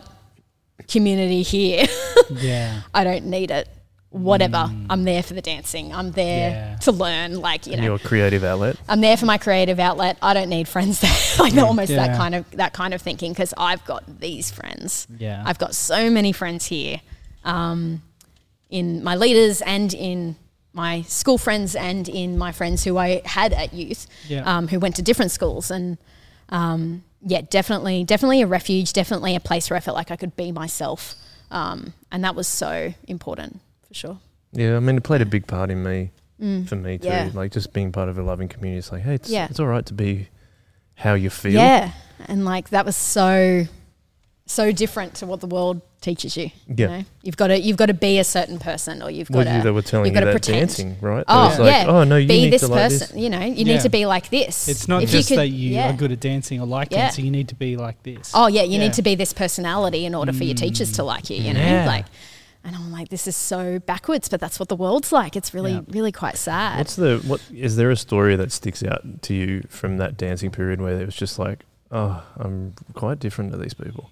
community here. yeah, I don't need it. Whatever. I'm there for the dancing. I'm there Mm. Yeah. to learn. Like you And know, your creative outlet. I'm there for my creative outlet. I don't need friends there. like almost Yeah. that kind of that kind of thinking because I've got these friends. yeah. I've got so many friends here, um, in my leaders and in my school friends and in my friends who I had at youth, Yeah. um, who went to different schools and. Um, yeah, definitely, definitely a refuge, definitely a place where I felt like I could be myself, um, and that was so important for sure. Yeah, I mean, it played a big part in me, Mm. for me too. Yeah. Like just being part of a loving community. It's like, hey, it's, Yeah. it's all right to be how you feel. Yeah, and like that was so, so different to what the world teaches you. Yeah. You know? you've got to you've got to be a certain person, or you've Well, got you, they to were telling you've you gotta that pretend. dancing, right? Oh, It like, yeah. oh no, you be need this to like person. this. Person, you know, you Yeah. need to be like this. it's not If just could- that you yeah. are good at dancing or like Yeah. dancing. You need to be like this. Oh yeah, you Yeah. need to be this personality in order for your teachers to mm. like you. You know, Yeah. like, and I'm like, this is so backwards, but that's what the world's like. It's really, Yeah. really quite sad. What's the what? Is there a story that sticks out to you from that dancing period where it was just like, oh, I'm quite different to these people?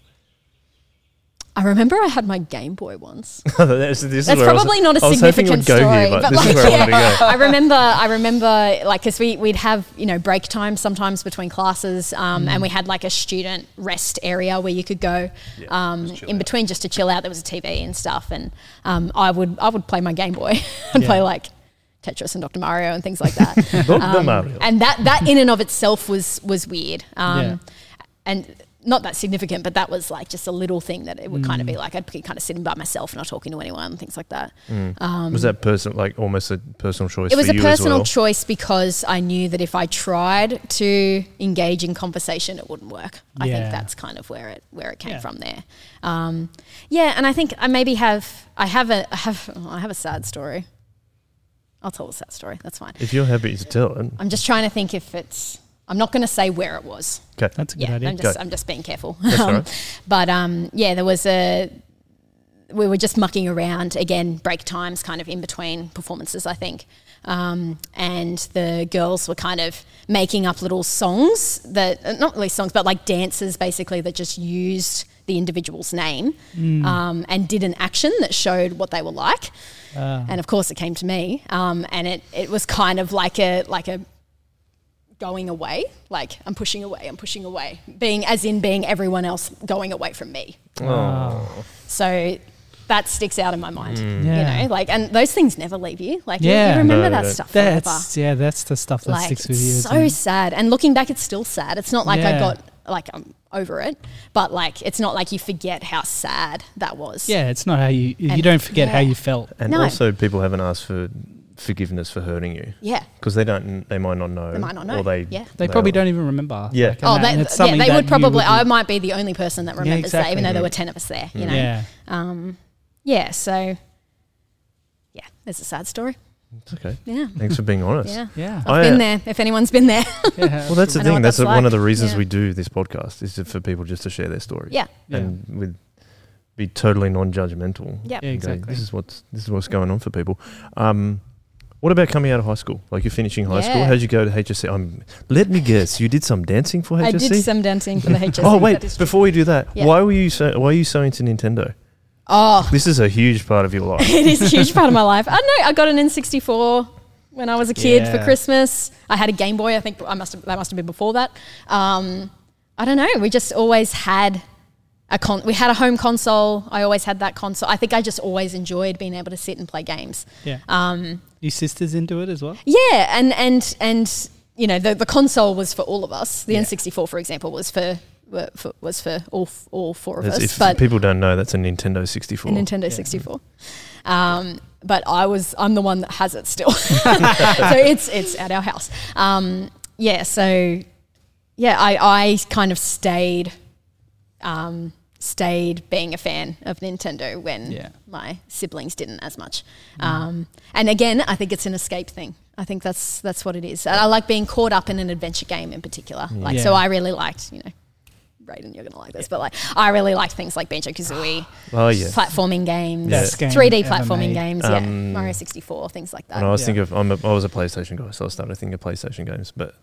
I remember I had my Game Boy once. this, this is That's I was- probably not a significant story, here, but, but this like, is where I. I remember, I remember, like, because we we'd have you know break time sometimes between classes, um, and we had like a student rest area where you could go Yeah, um, in out. between just to chill out. There was a TV and stuff, and um, I would I would play my Game Boy and Yeah. play like Tetris and Dr Mario and things like that. The Um, Mario. and that that in and of itself was was weird. Um, Yeah. And not that significant, but that was like just a little thing that it would kind of Mm. be like I'd be kind of sitting by myself, not talking to anyone, things like that. Um, was that person like almost a personal choice? it was a personal well? choice because I knew that if I tried to engage in conversation, it wouldn't work. I think that's kind of where it where it came Yeah. from there. Um, yeah, and I think I maybe have I have a I have oh, I have a sad story. I'll tell a sad story. That's fine. If you're happy to tell it, I'm just trying to think if it's. I'm not going to say where it was. okay. That's a good yeah, idea. I'm just. I'm just being careful. Um, right. But um, yeah, there was a. We were just mucking around again, break times, kind of in between performances, I think. Um, and the girls were kind of making up little songs that, uh, not really songs, but like dances basically that just used the individual's name um, and did an action that showed what they were like. Ah. And of course, it came to me, um, and it, it was kind of like a like a going away, like I'm pushing away, I'm pushing away, being as in being everyone else going away from me. Oh. So that sticks out in my mind, Mm. Yeah. you know, like, and those things never leave you. Like, you- Yeah. you, remember No, that they stuff forever. That's yeah, that's the stuff that Like, sticks with it's you. so it? sad. And looking back, it's still sad. It's not like I got like I'm over it, but like it's not like you forget how sad that was. yeah, it's not how you you And- don't forget how you felt. And No. also, people haven't asked for forgiveness for hurting you yeah. because they don't. They might not know. They might not know. Or they. Yeah. They probably don't even remember. Yeah. like, Oh, that- they, yeah, they would probably. I wouldn't- might be the only person that remembers that, even though there were ten of us there. You know. Yeah, Um, yeah. So, yeah, there's a sad story. It's okay. Yeah. Thanks for being honest. Yeah. yeah. I've I, been uh, there. If anyone's been there. yeah Well, that's the thing. what That's that's one of the reasons Yeah. we do this podcast is for people just to share their story. yeah. Yeah. And with be totally non-judgmental. Yeah. Yeah, and go, exactly. This is what's this is what's going on for people. Um, what about coming out of high school? Like you're finishing high school. How'd you go to HSC? Um, let me guess. You did some dancing for HSC. I did some dancing for the HSC. Oh wait! that is true. Before we do that, Yeah. why were you so why are you so into Nintendo? Oh, This is a huge part of your life. it is a huge part of my life. I don't know. I got an N64 when I was a kid for Christmas. I had a Game Boy. I think I must have, that must have been before that. Um, I don't know. We just always had a con. We had a home console. I always had that console. I think I just always enjoyed being able to sit and play games. yeah. Um, Your sister's into it as well. yeah, and and and you know the the console was for all of us. The Yeah. N64, for example, was for. for was for all f- all four of As us, if but people don't know, that's a Nintendo 64. a Nintendo Yeah. 64. Um, but I was I'm the one that has it still, so it's it's at our house. Um, yeah, so yeah, I I kind of stayed um, stayed being a fan of Nintendo when Yeah. my siblings didn't as much. Um, and again, I think it's an escape thing. I think that's that's what it is. And I like being caught up in an adventure game in particular. Like so, I really liked you know. Brayden, you're gonna like this, but like I really liked things like Banjo Kazooie, oh yeah. platforming games, Best game 3D ever platforming made. games, Um, yeah, Mario 64, things like And I was Yeah. thinking of I'm a, I was a PlayStation guy, so I started thinking of PlayStation games. But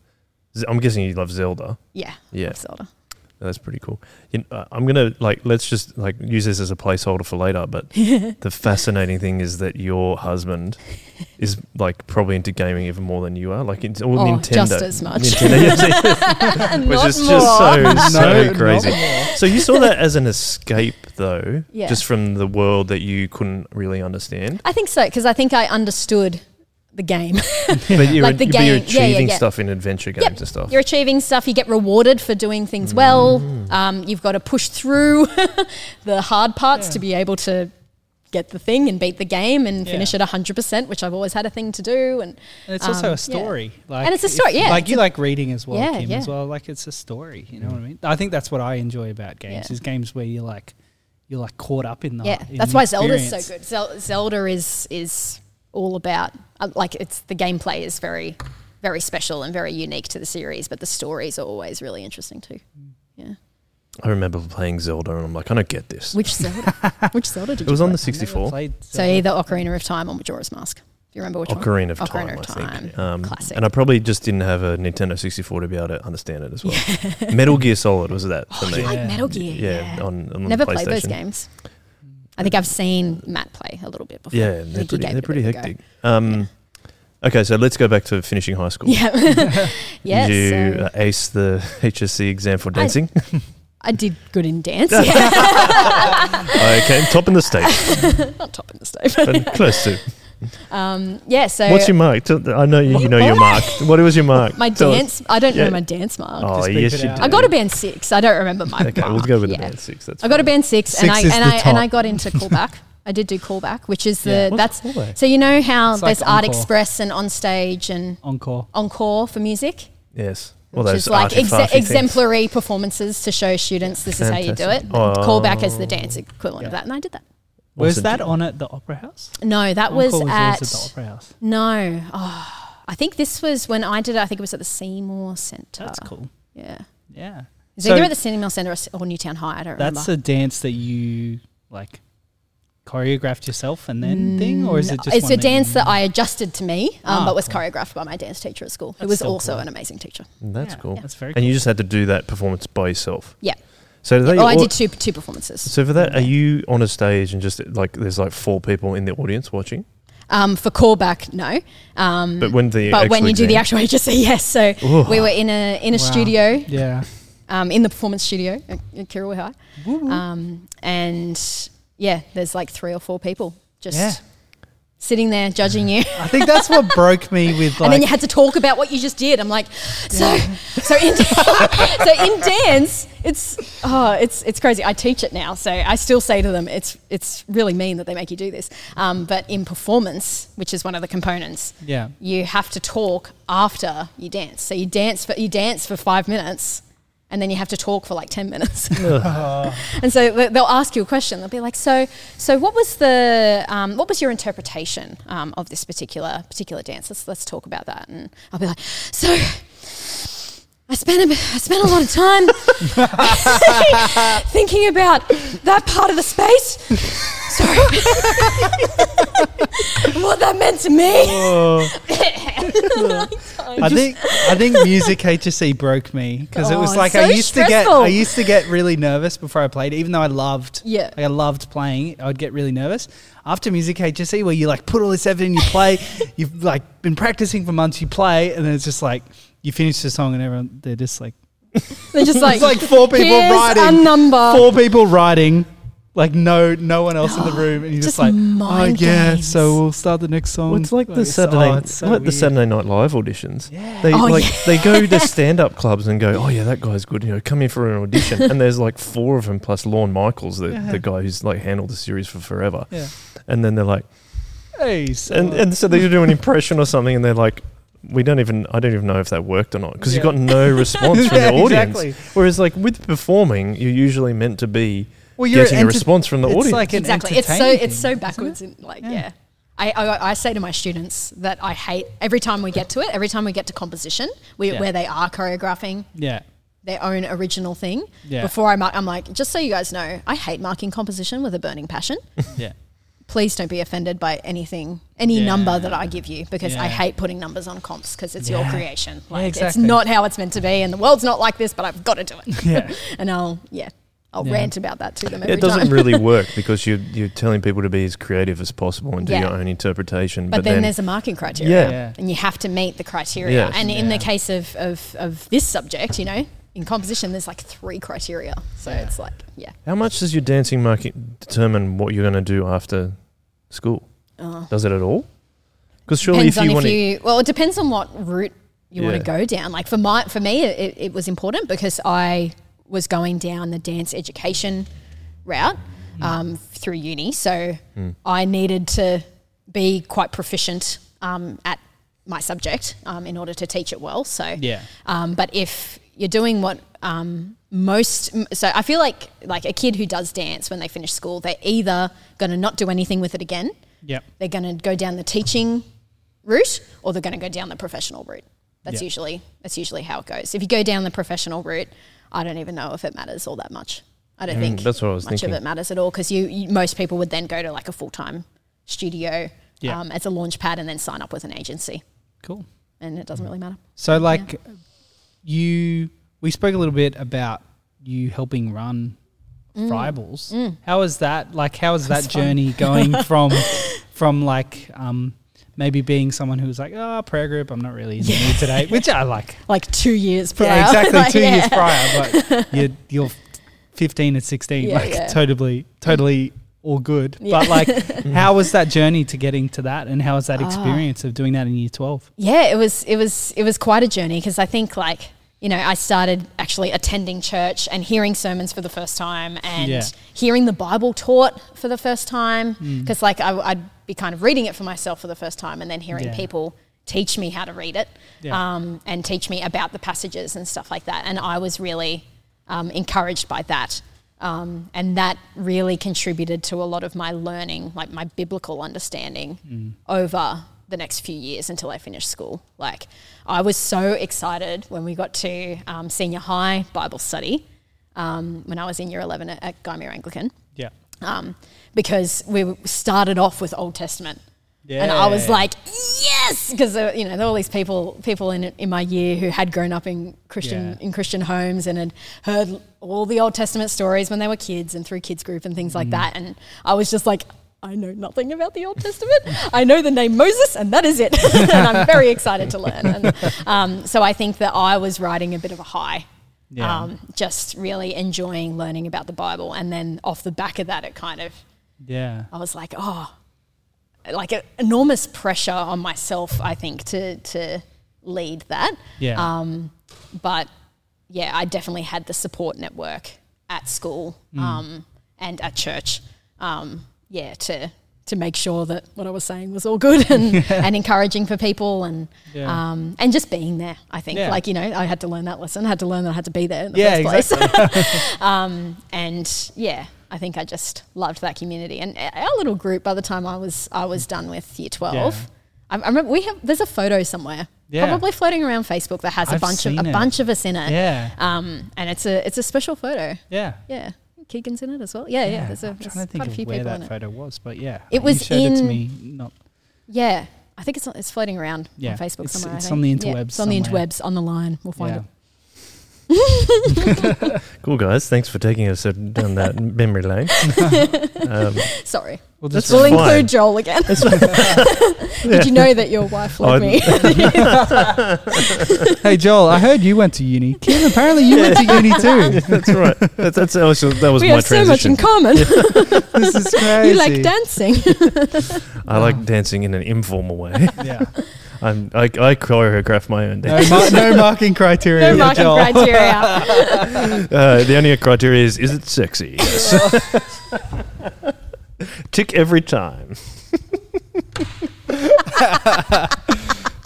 Z- I'm guessing you love Zelda. Yeah, Yeah, love Zelda. That's pretty cool. You know, uh, I'm gonna like let's just like use this as a placeholder for later. But the fascinating thing is that your husband is like probably into gaming even more than you are. Like it's all Oh, Nintendo, just as much. Nintendo, which Not is just so so No, crazy. So you saw that as an escape, though, Yeah. just from the world that you couldn't really understand. I think so because I think I understood the game. But you're, Like the but you're game- yeah, yeah, achieving yeah. stuff in adventure games Yep. and stuff. You're achieving stuff. You get rewarded for doing things well. Mm. Um, you've got to push through the hard parts Yeah. to be able to get the thing and beat the game and Yeah. finish it 100%, which I've always had a thing to do. And And it's also Um, a story. Like And it's a story, yeah, Like you like reading as well, Yeah, Kim, yeah. as well. Like it's a story. You know what I mean? I think that's what I enjoy about games Yeah. is games where you're like you're like caught up in the yeah, in that's the why Zelda's so good. Zel- Zelda is is all about uh, like it's the gameplay is very very special and very unique to the series, but the stories are always really interesting too. Yeah. I remember playing Zelda, and I'm like, I don't get this. Which Zelda? Which Zelda did It you was on the 64. So either Ocarina of Time or Majora's Mask. Do you remember which one? Ocarina of Ocarina Time, of I think. Time. Um, Classic. And I probably just didn't have a Nintendo 64 to be able to understand it as well. Metal Gear Solid was that for Oh, me. you like Yeah. Metal Gear? yeah, on, on Never PlayStation. played those games. I think I've seen Matt play a little bit before. Yeah, they're pretty, they're pretty bit of a go. hectic. Um, Okay, so let's go back to finishing high school. Yeah. yes. you uh, aced the HSC exam for dancing. I did good in dance. Yeah. I came top in the state, Not top in the state. but close to. Um, yeah. So What's your mark? I know you, you know your mark. What was your mark? my Tell us. dance? I don't Yeah. know my dance mark. Oh, Just beep yes, it you out. did. I got a band six. I don't remember my. Okay, we'll mark. go with the band six. That's I got a fine. band six, and I and the I and I got into callback. I did do callback, which is the Yeah. That's callback? so you know how It's like there's Art. Express and on stage and Encore. encore for music. Yes. Well, which is like arty exe- exemplary performances to show students this is how you do it. Fantastic. Oh. Callback is the dance equivalent of that, and I did that. Was Awesome. that on at the Opera House? No, that was Encore at at the Opera House. no. Oh, I think this was when I did it. I think it was at the Seymour Centre. That's cool. Yeah, Yeah. it's So either at the Seymour Centre or, or Newtown High. I don't That's remember. That's a dance that you like choreographed yourself and then thing, or is it just it's one a that dance you- that I adjusted to me, um, Ah, but was cool. choreographed by my dance teacher at school, who That's was so also cool. an amazing teacher. That's Yeah, cool. That's very cool. And you just had to do that performance by yourself. Yeah. So do they oh, I did two two performances. So for that, are you on a stage and just like there's like four people in the audience watching? Um, for callback, no. Um, But when the but when actual you do the exam- actual HSC, yes. So Ooh. we were in a in a Wow. studio, yeah. um, in the performance studio at, at Kirrawee High, um, and yeah, there's like three or four people just Yeah. Sitting there judging you. I think that's what broke me with like and then you had to talk about what you just did. I'm like, so, so in, so in dance, it's oh, it's it's crazy. I teach it now, so I still say to them, it's it's really mean that they make you do this. Um, but in performance, which is one of the components, yeah. you have to talk after you dance. So you dance for you dance for five minutes. And then you have to talk for like ten minutes, and so they- they'll ask you a question. They'll be like, "So, so what was the um, what was your interpretation um, of this particular particular dance? Let's let's talk about that." And I'll be like, "So, I spent a, bit- I spent a lot of time thinking about that part of the space. Sorry, what that meant to me." Oh. I think I think music HSC broke me because it was Oh, like so I used to get stressful. I used to get really nervous before I played, even though I loved Yeah. like I loved playing. I would get really nervous after music HSC where you like put all this effort in, you play, you've like been practicing for months, you play, and then it's just like you finish the song and everyone they're just like They're just like, it's like four people "Here's writing, a number. four people writing. Like no, no one else in the room, and you're just, Just like, oh mind yeah, games. so we'll start the next song. Well, it's like the it's- Saturday, oh, it's so like the weird. Saturday Night Live auditions. Yeah. They Oh, like yeah. they go to stand up clubs and go, oh yeah, that guy's good. You know, come in for an audition, and there's like four of them plus Lorne Michaels, the, Yeah. the guy who's like handled the series for forever. Yeah. And then they're like, Hey, so and, and so they do an impression or something, and they're like. We don't even. I don't even know if that worked or not because Yeah. you've got no response from Yeah, the audience. exactly. Whereas, like with performing, you're usually meant to be well, you're getting a response from the it's audience. like an exactly. It's so it's so backwards it? and like Yeah. yeah. I, I I say to my students that I hate every time we get to it. Every time we get to composition, we, Yeah. where they are choreographing Yeah. their own original thing. Yeah. Before I mark, I'm like, just so you guys know, I hate marking composition with a burning passion. Yeah. Please don't be offended by anything, any Yeah. number that I give you, because I hate putting numbers on comps because it's your Yeah. creation. Yeah, Like exactly. it's not how it's meant to be, and the world's not like this. But I've got to do it. Yeah. and I'll yeah, I'll Yeah. rant about that to them every it doesn't time. really work because you're you're telling people to be as creative as possible and do Yeah. your own interpretation. But, But, then, there's a marking criteria. Yeah. Yeah. And you have to meet the criteria. Yes. And in the case of, of, of this subject, you know, in composition, there's like three criteria. So Yeah. it's like, yeah. How much does your dancing marking determine what you're going to do after school? Uh, Does it at all? Because surely depends if you want to, well, it depends on what route you want to go down. Like for my, for me, it, it was important because I was going down the dance education route um, through uni. So I needed to be quite proficient um, at my subject um, in order to teach it well. So Yeah. Um, but if you're doing what um, most, so I feel like like a kid who does dance when they finish school, they're either going to not do anything with it again, Yep. they're going to go down the teaching route, or they're going to go down the professional route. That's Yeah. usually that's usually how it goes. If you go down the professional route, I don't even know if it matters all that much. I don't Mm, think that's what I was much thinking. of it matters at all because you, you most people would then go to like a full time studio Yeah. um, as a launch pad and then sign up with an agency, Cool. and it doesn't really matter. So like you we spoke a little bit about you helping run Fribbles. How was that? Like, how was that journey going from from like um, maybe being someone who was like, oh, prayer group, I'm not really in the mood today, which I like. Like two years prior. Yeah, exactly Like, two years prior, but you're, you're 15 and 16, Yeah, like yeah. totally, totally all good. Yeah. But like, how was that journey to getting to that, and how was that Ah. experience of doing that in year 12? Yeah, it was it was it was quite a journey because I think like you know I started actually attending church and hearing sermons for the first time and Yeah. hearing the Bible taught for the first time because like I, I'd be kind of reading it for myself for the first time and then hearing Yeah. people teach me how to read it Yeah. um, and teach me about the passages and stuff like that and I was really um, encouraged by that. Um, and that really contributed to a lot of my learning, like my biblical understanding Mm. over the next few years until I finished school. Like, I was so excited when we got to um, senior high Bible study um, when I was in year 11 at, at Gymea Anglican Yeah. um, because we started off with Old Testament. Yeah. And I was like, yes, because uh, you know there were all these people people in in my year who had grown up in Christian Yeah. in Christian homes and had heard all the Old Testament stories when they were kids and through kids group and things Mm. like that. And I was just like, I know nothing about the Old Testament. I know the name Moses, and that is it. and I'm very excited to learn. And um, so I think that I was riding a bit of a high. Yeah. Um, just really enjoying learning about the Bible, and then off the back of that, it kind of Yeah. I was like, oh, like a, enormous pressure on myself, I think, to to lead that. Yeah. Um, but yeah, I definitely had the support network at school Mm. um, and at church. Um, yeah, to to make sure that what I was saying was all good and, and encouraging for people and Yeah. um, and just being there. I think, Yeah. like you know, I had to learn that lesson. I had to learn that I had to be there in the Yeah, first place. exactly. um, and yeah, I think I just loved that community and our little group. By the time I was I was done with year twelve. I, I remember we have there's a photo somewhere, Yeah. probably floating around Facebook that has a I've bunch of a it. bunch of us in it. yeah. Um, and it's a it's a special photo. Yeah. Yeah, Keegan's in it as well. Yeah, yeah. there's a, I'm there's trying to think quite a few of where people that in it. photo was, but yeah, It was showed it to in- me. Not Yeah, I think it's it's floating around Yeah, on Facebook it's- somewhere. It's on the Yeah, interwebs it's on the interwebs on the line. We'll find yeah. it. Cool, guys. Thanks for taking us down that memory lane. um, Sorry, We'll just we'll include Joel again. Did you know that your wife loved me? hey Joel, I heard you went to uni. Kim, apparently you went to uni too. that's right. That, that's that was, that was we my have so much in common. This is crazy. you like dancing. I like dancing in an informal way. Yeah. I'm, I, I choreograph my own No, dance. mar- no marking criteria. no marking Joel. criteria. Uh, the only criteria is is it sexy? Yes. Tick every time.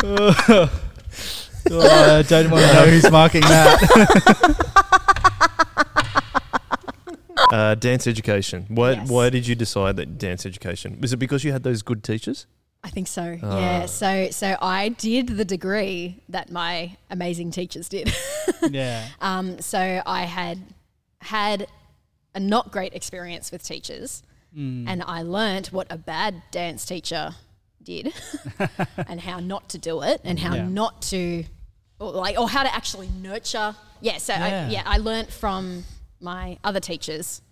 Oh, I don't want to know who's marking that. Uh, dance education. Why, Yes. why did you decide that dance education? Was it because you had those good teachers? I think so. Ah. Yeah. So so I did the degree that my amazing teachers did. yeah. Um, so I had had a not great experience with teachers, Mm. and I learnt what a bad dance teacher did, and how not to do it, and how Yeah. not to, or like, or how to actually nurture. Yeah. So Yeah. I, yeah, I learnt from my other teachers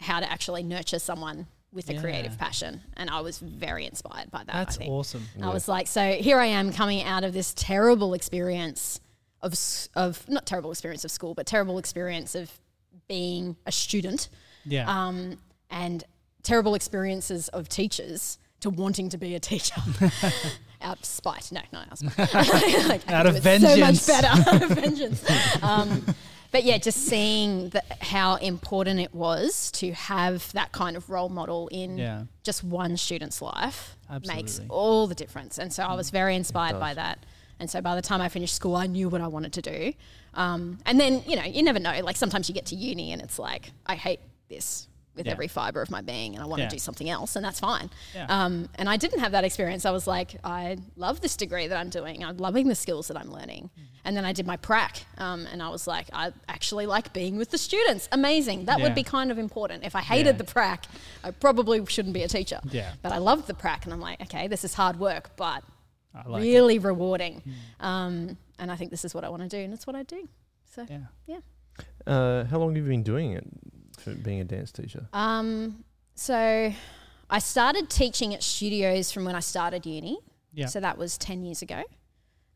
how to actually nurture someone with a Yeah. creative passion, and I was very inspired by that. That's think. awesome. I was like, so here I am coming out of this terrible experience of of not terrible experience of school, but terrible experience of being a student, Yeah. um, and terrible experiences of teachers to wanting to be a teacher. out of spite, no, no, out of spite. Like, Out of vengeance. so much better. out of vengeance. Um, but yeah, just seeing the, how important it was to have that kind of role model in Yeah. just one student's life makes all the difference. And so I was very inspired by that. And so by the time I finished school, I knew what I wanted to do. Um, and then, you know, you never know. Like sometimes you get to uni and it's like, I hate this with Yeah. every fiber of my being and I want Yeah. to do something else. And that's fine. Yeah. Um, and I didn't have that experience. I was like, I love this degree that I'm doing. I'm loving the skills that I'm learning. Mm-hmm. And then I did my prac, um, and I was like, I actually like being with the students. Amazing. That Yeah. would be kind of important. If I hated Yeah. the prac, I probably shouldn't be a teacher. Yeah. But I loved the prac, and I'm like, okay, this is hard work, but I like it. really rewarding. Um, and I think this is what I want to do, and it's what I do. So Yeah. yeah, Uh, how long have you been doing it for being a dance teacher? Um, so I started teaching at studios from when I started uni. Yeah. So that was 10 years ago.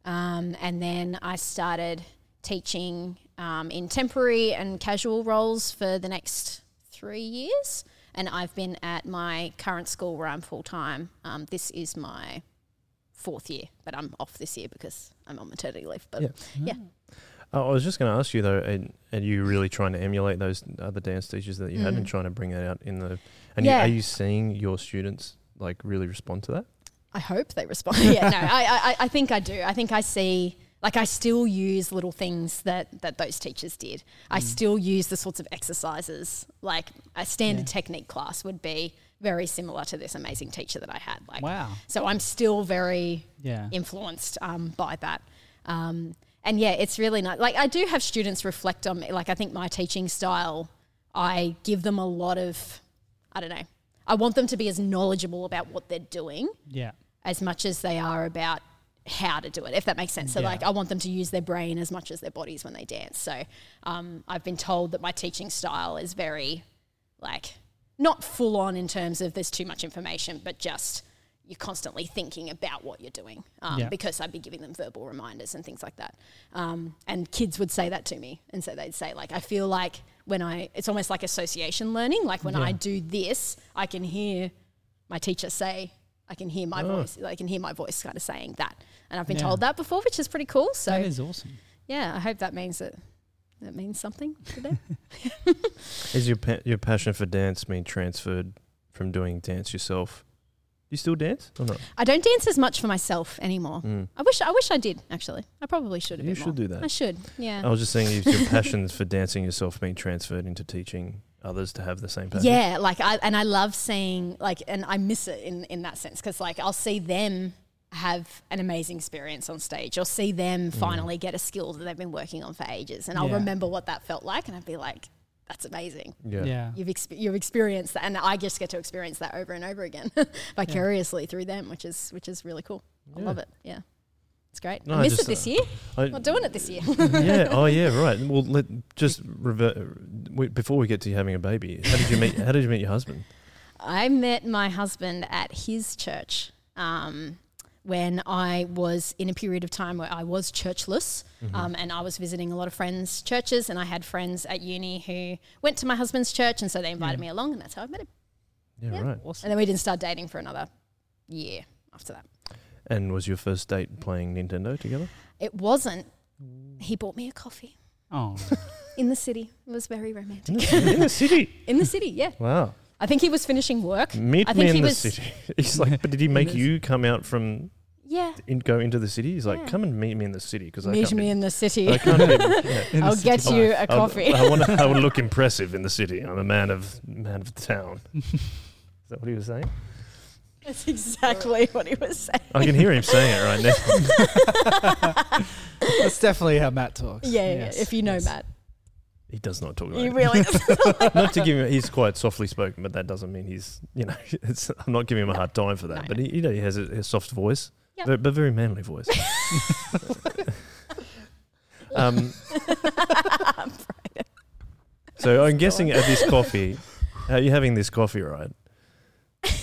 Um, and then I started teaching um, in temporary and casual roles for the next three years. And I've been at my current school where I'm full time. Um, this is my fourth year, but I'm off this year because I'm on maternity leave. But Yeah. yeah, Oh, I was just going to ask you though, and are you really trying to emulate those other dance teachers that you had and Mm. trying to bring that out in the? And Yeah. you, are you seeing your students like really respond to that? I hope they respond. yeah, no, I, I, I think I do. I think I see, like, I still use little things that, that those teachers did. I still use the sorts of exercises, like a standard Yeah. technique class would be very similar to this amazing teacher that I had. Like, Wow. So I'm still very Yeah. influenced um, by that. Um, and yeah, it's really nice. Like I do have students reflect on me. Like I think my teaching style, I give them a lot of, I don't know, I want them to be as knowledgeable about what they're doing Yeah. as much as they are about how to do it, if that makes sense. So, Yeah. like, I want them to use their brain as much as their bodies when they dance. So, um, I've been told that my teaching style is very, like, not full on in terms of there's too much information, but just you're constantly thinking about what you're doing um, Yeah. because I'd be giving them verbal reminders and things like that. Um, and kids would say that to me. And so they'd say, like, I feel like when I, it's almost like association learning. Like when I do this, I can hear my teacher say, I can hear my Oh. voice. I can hear my voice kind of saying that. And I've been Yeah. told that before, which is pretty cool. So that is awesome. yeah, I hope that means that that means something to them. Is your pa- your passion for dance being transferred from doing dance yourself? Do you still dance or not? I don't dance as much for myself anymore. Mm. I wish I wish I did actually. I probably should have. You bit should more. do that. I should. Yeah. I was just saying, is your passions for dancing yourself being transferred into teaching others to have the same passion? Yeah, like I and I love seeing like and I miss it in in that sense because like I'll see them have an amazing experience on stage or see them Mm. finally get a skill that they've been working on for ages and I'll remember what that felt like and I'd be like that's amazing. Yeah. Yeah. You've exp- you've experienced that and I just get to experience that over and over again vicariously through them which is which is really cool. I love it. Yeah. It's great. No, I I just, it this uh, year. I- Not doing it this year. yeah. Oh, yeah. Right. Well, let just revert. Wait, before we get to you having a baby, how did you meet? How did you meet your husband? I met my husband at his church um, when I was in a period of time where I was churchless Mm-hmm. um, and I was visiting a lot of friends' churches. And I had friends at uni who went to my husband's church, and so they invited Yeah. me along, and that's how I met him. Yeah, Yeah. right. Awesome. And then we didn't start dating for another year after that. And was your first date playing Nintendo together? It wasn't. He bought me a coffee Oh. in the city. It was very romantic. in the city. in the city, yeah. Wow. I think he was finishing work. Meet I me think in he the was, city. He's like, but did he make you come out from Yeah. in, go into the city? He's like, Yeah. come and meet me in the city because I Meet can't me be- in the city. I can't. Be, yeah. In the I'll city get life. you a I- coffee. I, want. I want to look impressive in the city. I'm a man of man of the town. Is that what he was saying? That's exactly what he was saying. I can hear him saying it right now. That's definitely how Matt talks. Yeah, yeah, Yes, yeah. if you know yes. Matt, He does not talk like you that. really. Not to give him. He's quite softly spoken, but that doesn't mean he's. You know, it's, I'm not giving him a hard time for that. No, but he, you know, he has a, a soft voice, Yep. but, but very manly voice. um, so I'm guessing at this coffee, are you having this coffee right?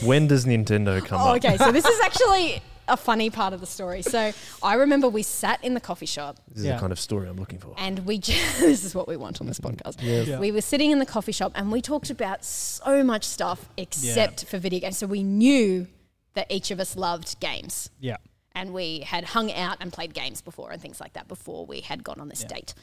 When does Nintendo come oh, up? okay. So this is actually a funny part of the story. So I remember we sat in the coffee shop This is Yeah. the kind of story I'm looking for. and we. Just, this is what we want on this podcast. Yeah. Yeah. We were sitting in the coffee shop and we talked about so much stuff except for video games. So we knew that each of us loved games. Yeah. and we had hung out and played games before and things like that before we had gone on this Yeah. date.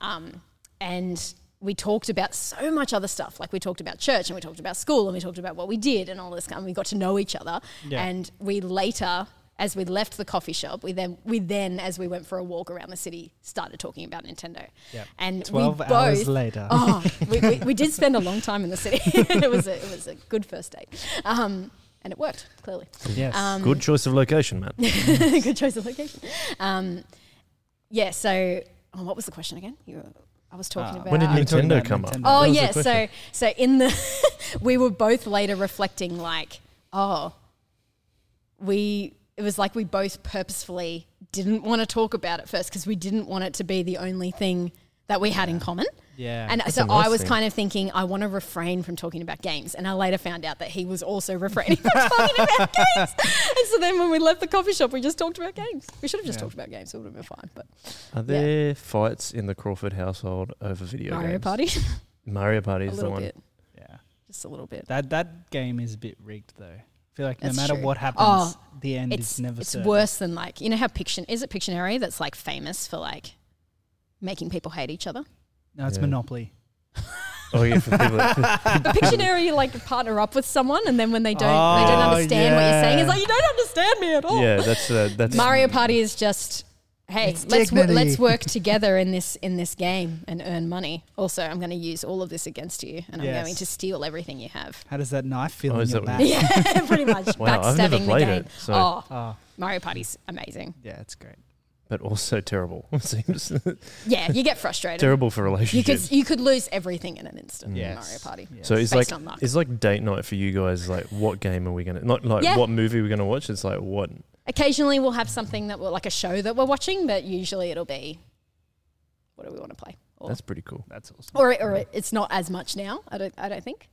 Um, and we talked about so much other stuff. Like we talked about church and we talked about school and we talked about what we did and all this. And we got to know each other. Yeah. And we later, as we left the coffee shop, we then, we then, as we went for a walk around the city, started talking about Nintendo. Yeah. And 12 we hours both, later. Oh, we, we, we did spend a long time in the city. it was a, it was a good first date. Um, and it worked, clearly. Yes. Um, Good choice of location, Matt. Good choice of location. Um, yeah. So, oh, what was the question again? You, were- I was talking Uh, about. When did We're Nintendo come up? Oh That yeah. So so in the we were both later reflecting like, oh, we. It was like we both purposefully didn't want to talk about it first because we didn't want it to be the only thing that we had in common. Yeah. And That's so I was thing. kind of thinking, I want to refrain from talking about games. And I later found out that he was also refraining from talking about games. And so then when we left the coffee shop, we just talked about games. We should have just Yeah. talked about games. It would have been fine. But Are there fights in the Crawford household over video games? Mario games? Party, Mario Party a is the one. bit. yeah. Just a little bit. That that game is a bit rigged though. I feel like That's no matter true. what happens, Oh, the end It's, is never it's certain. worse than like, you know how Piction, is it Pictionary that's like famous for like making people hate each other? No, it's Yeah. Monopoly. Oh yeah, for people. That, Pictionary, you like partner up with someone, and then when they don't, they don't Oh, understand what you're saying, yeah. it's like you don't understand me at all. yeah, that's uh, that's Mario Party is just, hey, It's let's wo- dignity. let's work together in this in this game and earn money. Also, I'm going to use all of this against you, and I'm going to steal everything you have. How does that knife feel Oh, in your back? Yeah, pretty much. Wow, I've never Backstabbing the played game. it, so- oh, Oh, Mario Party's amazing. yeah, it's great. but also terrible. It seems Yeah, you get frustrated. terrible for You relationships. could you could lose everything in an instant in Mario Party. Yeah. so it's based like on luck. it's like date night for you guys. Like, what game are we gonna? Not like Yeah. what movie we're gonna watch. It's like what Occasionally, we'll have something that we're like a show that we're watching, but usually it'll be what do we want to play? Or, That's pretty cool. That's awesome. or, or it's not as much now. I don't. I don't think.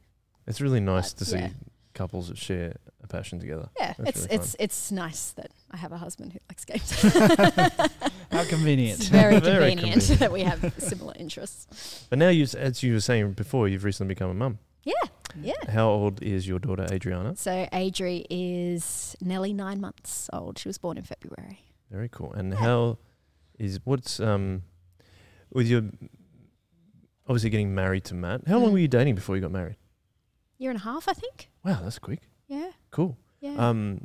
It's really nice But, to see yeah. couples that share a passion together. Yeah, That's it's really it's it's nice that I have a husband who likes games. How convenient. it's very, Very convenient, convenient. that we have similar interests. But now, you, as you were saying before, you've recently become a mum. Yeah, yeah. How old is your daughter, Adriana? So Adri is nearly nine months old. She was born in February. Very cool. And how is what's um with your obviously getting married to Matt? How long Mm. were you dating before you got married? Year and a half, I think. Wow, that's quick. Yeah, Cool. yeah. Um,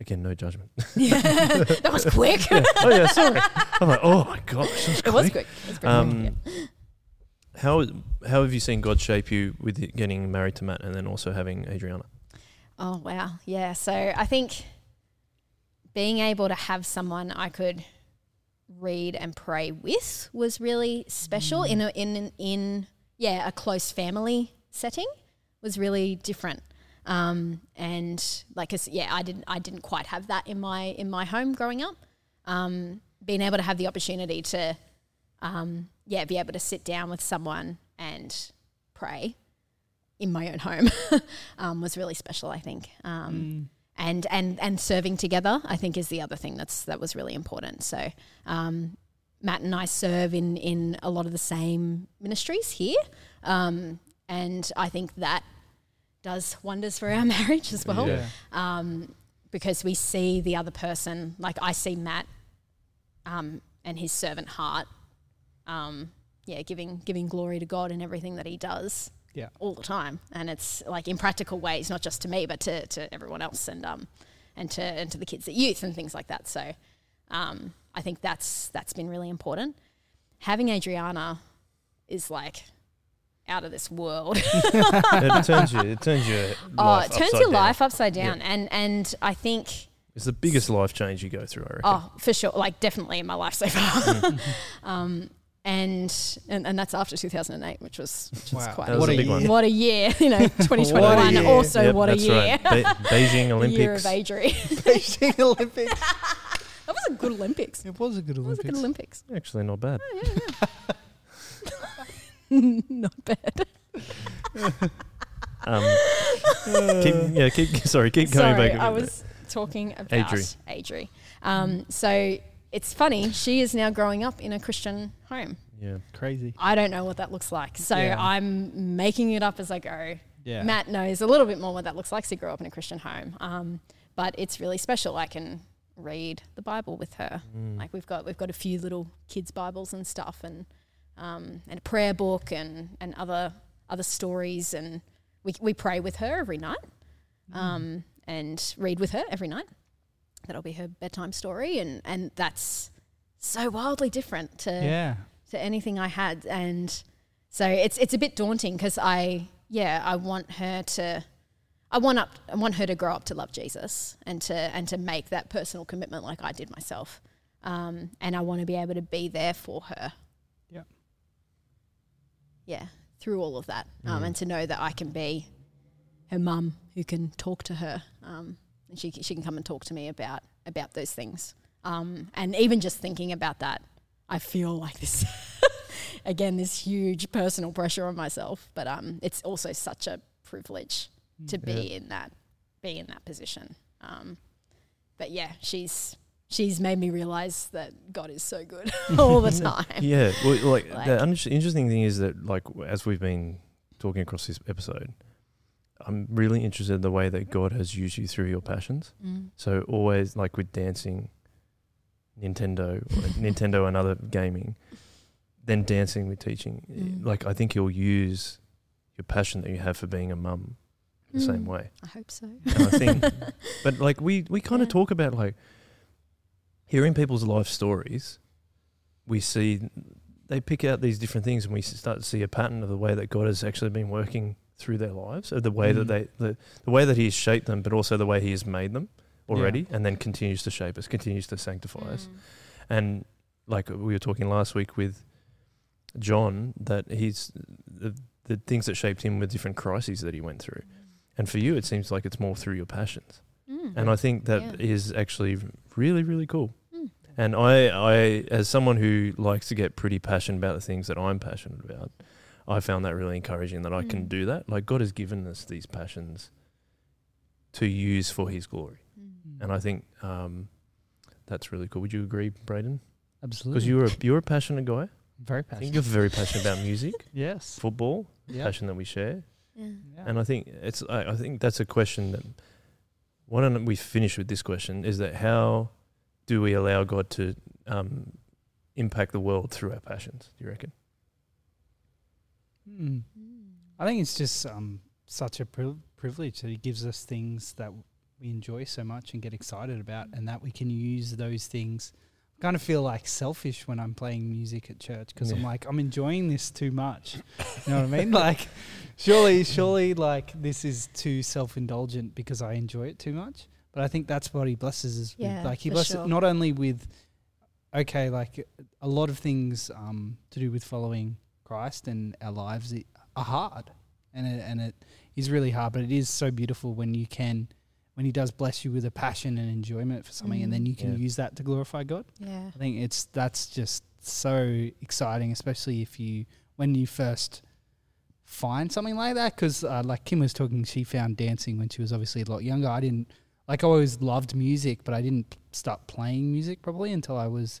again, no judgment. yeah. that was quick. oh yeah, sorry. I'm like, oh my gosh, it was quick. quick. It was Um, quick, yeah. How how have you seen God shape you with getting married to Matt and then also having Adriana? Oh wow, yeah. So I think being able to have someone I could read and pray with was really special in a in in yeah a close family setting was really different. Um, and like yeah, I didn't I didn't quite have that in my in my home growing up. Um, being able to have the opportunity to um, yeah be able to sit down with someone and pray in my own home um, was really special. I think, um, and and and serving together, I think, is the other thing that's that was really important. So. Um, Matt and I serve in in a lot of the same ministries here, um, and I think that does wonders for our marriage as well Yeah. um, because we see the other person. Like I see Matt um, and his servant heart, um, yeah, giving giving glory to God in everything that he does Yeah. all the time, and it's like in practical ways, not just to me, but to, to everyone else, and um, and to and to the kids at youth and things like that. So, um, I think that's that's been really important. Having Adriana is like out of this world. it turns you. It turns your oh, life it turns upside your down. life upside down, and and I think It's the biggest life change you go through. I reckon. Oh, for sure. Like definitely in my life so far. um, and, and and that's after 2008, which was, which was Wow. quite That was What a a big one. What a year, you know, 2021. year. Also, Yep, what a year. right. Be- Beijing A year of Olympics. Adri. Beijing Olympics. that was a good Olympics. It was a good That was a good Olympics. Olympics. Actually, not bad. Oh, yeah, yeah. Not bad. Um, keep, yeah, keep. Sorry, keep going Sorry, back. I was talking about Adri. Adri. Um, so it's funny. She is now growing up in a Christian home. Yeah. Crazy. I don't know what that looks like. So Yeah. I'm making it up as I go. Yeah. Matt knows a little bit more what that looks like. So he grew up in a Christian home. Um, but it's really special. I can read the Bible with her. Mm. Like we've got we've got a few little kids' Bibles and stuff and um, and a prayer book and, and other other stories and we, we pray with her every night um, and read with her every night. That'll be her bedtime story and, and that's so wildly different to Yeah. to anything I had, and so it's it's a bit daunting because I yeah I want her to I want up I want her to grow up to love Jesus and to and to make that personal commitment like I did myself, um, and I want to be able to be there for her Yeah. yeah through all of that, um, and to know that I can be her mum who can talk to her, um, and she she can come and talk to me about about those things, um, and even just thinking about that, I feel like this again this huge personal pressure on myself. But um, it's also such a privilege to be in that be in that position. Um, but yeah, she's she's made me realize that God is so good all the time. Yeah, well, like, Like- the interesting thing is that, like, as we've been talking across this episode, I'm really interested in the way that God has used you through your passions. Mm. So always, like with dancing, Nintendo, Nintendo and other gaming, then dancing with teaching. Mm. Like, I think He'll use your passion that you have for being a mum the same Mm. way. I hope so. And I think, but like we we kind of Yeah. talk about like hearing people's life stories. We see they pick out these different things, and we start to see a pattern of the way that God has actually been working through their lives, or the way that Mm. they the, the way that He has shaped them, but also the way He has made them already, and then continues to shape us, continues to sanctify us. Mm. And like we were talking last week with John, that he's the, the things that shaped him were different crises that he went through. And for you, it seems like it's more through your passions. Mm. And I think that is Yeah. actually really, really cool. Mm. And I, I, as someone who likes to get pretty passionate about the things that I'm passionate about, I found that really encouraging that I can Mm. do that. Like God has given us these passions to use for His glory, Mm. and I think um, that's really cool. Would you agree, Braden? Absolutely. Because you're a you're a passionate guy. very I think passionate. you're very passionate about music, yes. football, Yeah. passion that we share. Yeah. Yeah. And I think it's I, I think that's a question that why don't we finish with this question is that how do we allow God to um, impact the world through our passions? Do you reckon? Mm. I think it's just um, such a pri- privilege that he gives us things that we enjoy so much and get excited about, and that we can use those things. I kind of feel like selfish when I'm playing music at church because I'm like I'm enjoying this too much. You know what I mean? Like, surely, surely, like this is too self-indulgent because I enjoy it too much. But I think that's what he blesses us Yeah, with. Like he blesses sure. not only with okay, like a lot of things um, to do with following Christ and our lives are hard, and it, and it is really hard. But it is so beautiful when you can, when He does bless you with a passion and enjoyment for something, and then Mm. you can Yeah. use that to glorify God. Yeah. I think it's that's just so exciting, especially if you when you first find something like that. Because uh, like Kim was talking, she found dancing when she was obviously a lot younger. I didn't like I always loved music, but I didn't start playing music probably until I was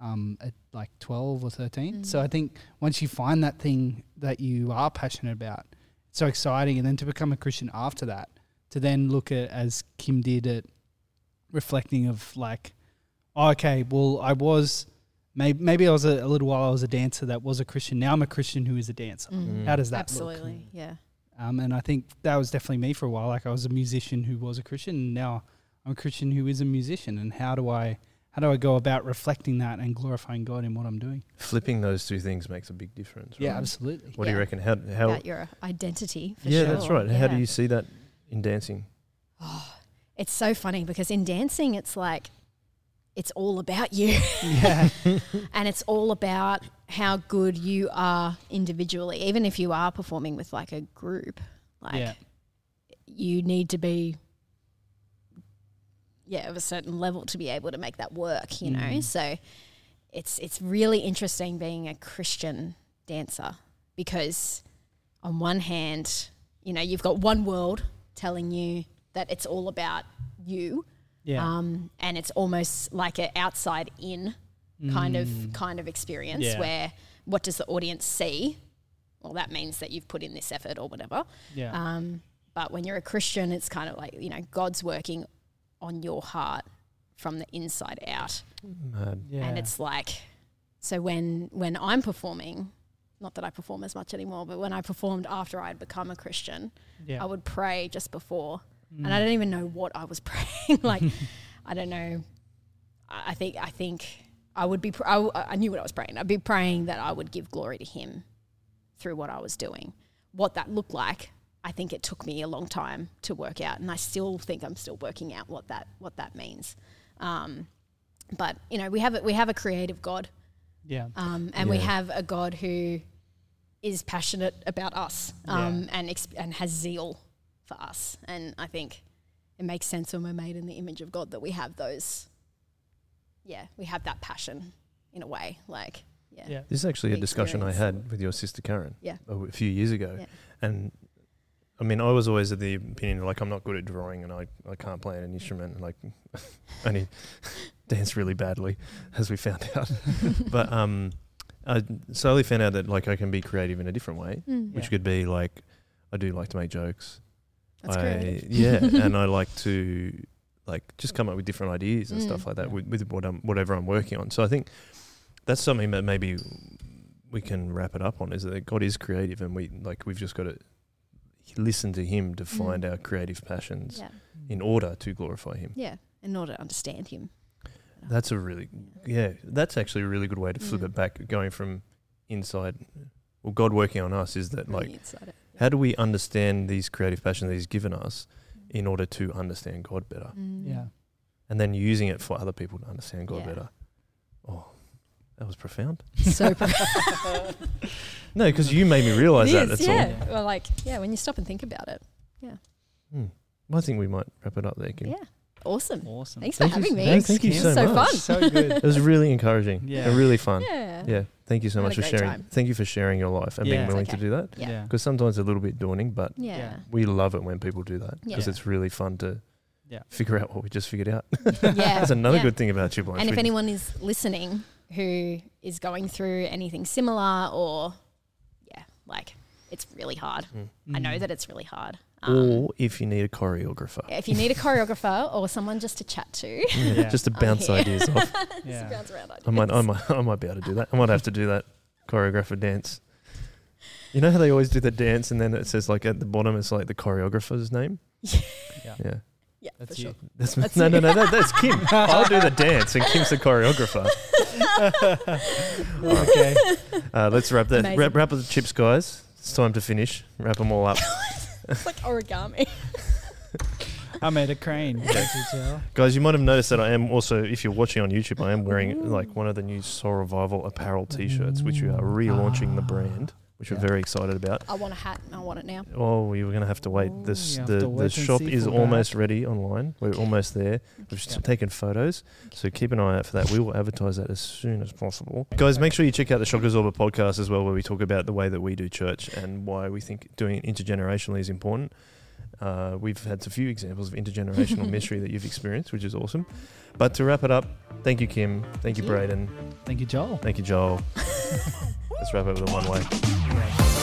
um, at like twelve or thirteen. Mm. So I think once you find that thing that you are passionate about, it's so exciting, and then to become a Christian after that, to then look at as Kim did at reflecting of like oh, okay, well, I was maybe maybe I was a, a little while I was a dancer that was a Christian. Now I'm a Christian who is a dancer. Mm. How does that Absolutely. look? Yeah. Um, and I think that was definitely me for a while. Like I was a musician who was a Christian, and now I'm a Christian who is a musician. And how do I how do I go about reflecting that and glorifying God in what I'm doing? Flipping those two things makes a big difference. Right? Yeah, absolutely. What do you reckon? How? how About your identity. For yeah, sure. that's right. How do you see that in dancing? Oh, It's so funny because in dancing, it's like it's all about you, Yeah, and it's all about how good you are individually. Even if you are performing with like a group, like yeah, you need to be yeah of a certain level to be able to make that work you know Mm. so it's it's really interesting being a christian dancer because on one hand you know you've got one world telling you that it's all about you yeah. um, and it's almost like an outside in kind of Mm. kind of experience Yeah. where what does the audience see well that means that you've put in this effort or whatever yeah. um, but when you're a Christian, it's kind of like, you know, God's working on your heart from the inside out. Mad. yeah. And it's like, so when, when I'm performing, not that I perform as much anymore, but when I performed after I'd become a Christian, yeah. I would pray just before. Mm. And I don't even know what I was praying. like, I don't know. I I think, I think I would be, pr- I, w- I knew what I was praying. I'd be praying that I would give glory to Him through what I was doing. What that looked like, I think it took me a long time to work out, and I still think I'm still working out what that what that means. Um, but you know, we have a, we have a creative God, yeah. um, and we have a God who is passionate about us um, and exp- and has zeal for us. And I think it makes sense when we're made in the image of God that we have those. Yeah, we have that passion in a way. Like Yeah. Yeah. This is actually a The discussion I had with your sister Karen Yeah. a a few years ago. Yeah. And I mean, I was always of the opinion like I'm not good at drawing and I, I can't play an instrument. and Like, only dance really badly, as we found out. but um, I slowly found out that like I can be creative in a different way, Mm. which Yeah. could be like I do like to make jokes. That's I, creative. Yeah, and I like to like just come up with different ideas and Mm. stuff like that Yeah. with, with what I'm, whatever I'm working on. So I think that's something that maybe we can wrap it up on is that God is creative and we like we've just got to listen to Him to find Mm. our creative passions Yeah. in order to glorify Him. Yeah. In order to understand him. That's a really yeah. That's actually a really good way to flip Mm. it back, going from inside. Well, God working on us is that Really like inside it. how do we understand these creative passions that He's given us in order to understand God better? Mm. Yeah. and then using it for other people to understand God Yeah. better. That was profound. So profound. No, because you made me realize that. That's yeah. all. Well, like, yeah, when you stop and think about it. Yeah. Hmm. Well, I think we might wrap it up there. Kim. Yeah. Awesome. Awesome. Thanks Thank for you- having me. thank- thank you Kim. so So much. fun. So good. It was really encouraging. Yeah. and really fun. Yeah. Yeah. Thank you so Had much for sharing. time. Thank you for sharing your life and Yeah. being It's willing to do that. Yeah. Yeah. Because sometimes it's a little bit daunting, but Yeah. Yeah. we love it when people do that because Yeah. it's really fun to Yeah. figure out what we just figured out. Yeah. That's another yeah. good thing about Chip Lunch. And if anyone is listening who is going through anything similar or, yeah, like it's really hard. Mm. I know that it's really hard. Um, or if you need a choreographer, if you need a choreographer or someone just to chat to, Yeah. just to I'm bounce ideas off. Yeah. bounce around I might, I might, I might be able to do that. I might have to do that choreographer dance. You know how they always do the dance, and then it says like at the bottom, it's like the choreographer's name. Yeah. Yeah, Yeah, That's for you. sure. that's, That's no, no, no, no, that's Kim. I'll do the dance, and Kim's the choreographer. okay. Uh, let's wrap that. Amazing. Wrap, wrap the chips, guys. It's time to finish. Wrap them all up, It's like origami. I made a crane. Can't you tell? guys. You might have noticed that I am also, if you're watching on YouTube, I am wearing like one of the new Soul Revival apparel T-shirts, which we are relaunching the Ah. brand, which we're very excited about. I want a hat. And I want it now. Oh, you're going to have to wait. Oh, This you have the to the wait and shop see is for almost ready online. We're almost there. We've just Yeah. taken photos, so keep an eye out for that. We will advertise that as soon as possible. Guys, make sure you check out the Shock Absorber podcast as well, where we talk about the way that we do church and why we think doing it intergenerationally is important. Uh, we've had a few examples of intergenerational ministry that you've experienced, which is awesome. But to wrap it up, thank you, Kim. Thank you, you. Braden. Thank you, Joel. Thank you, Joel. Let's wrap it with one way.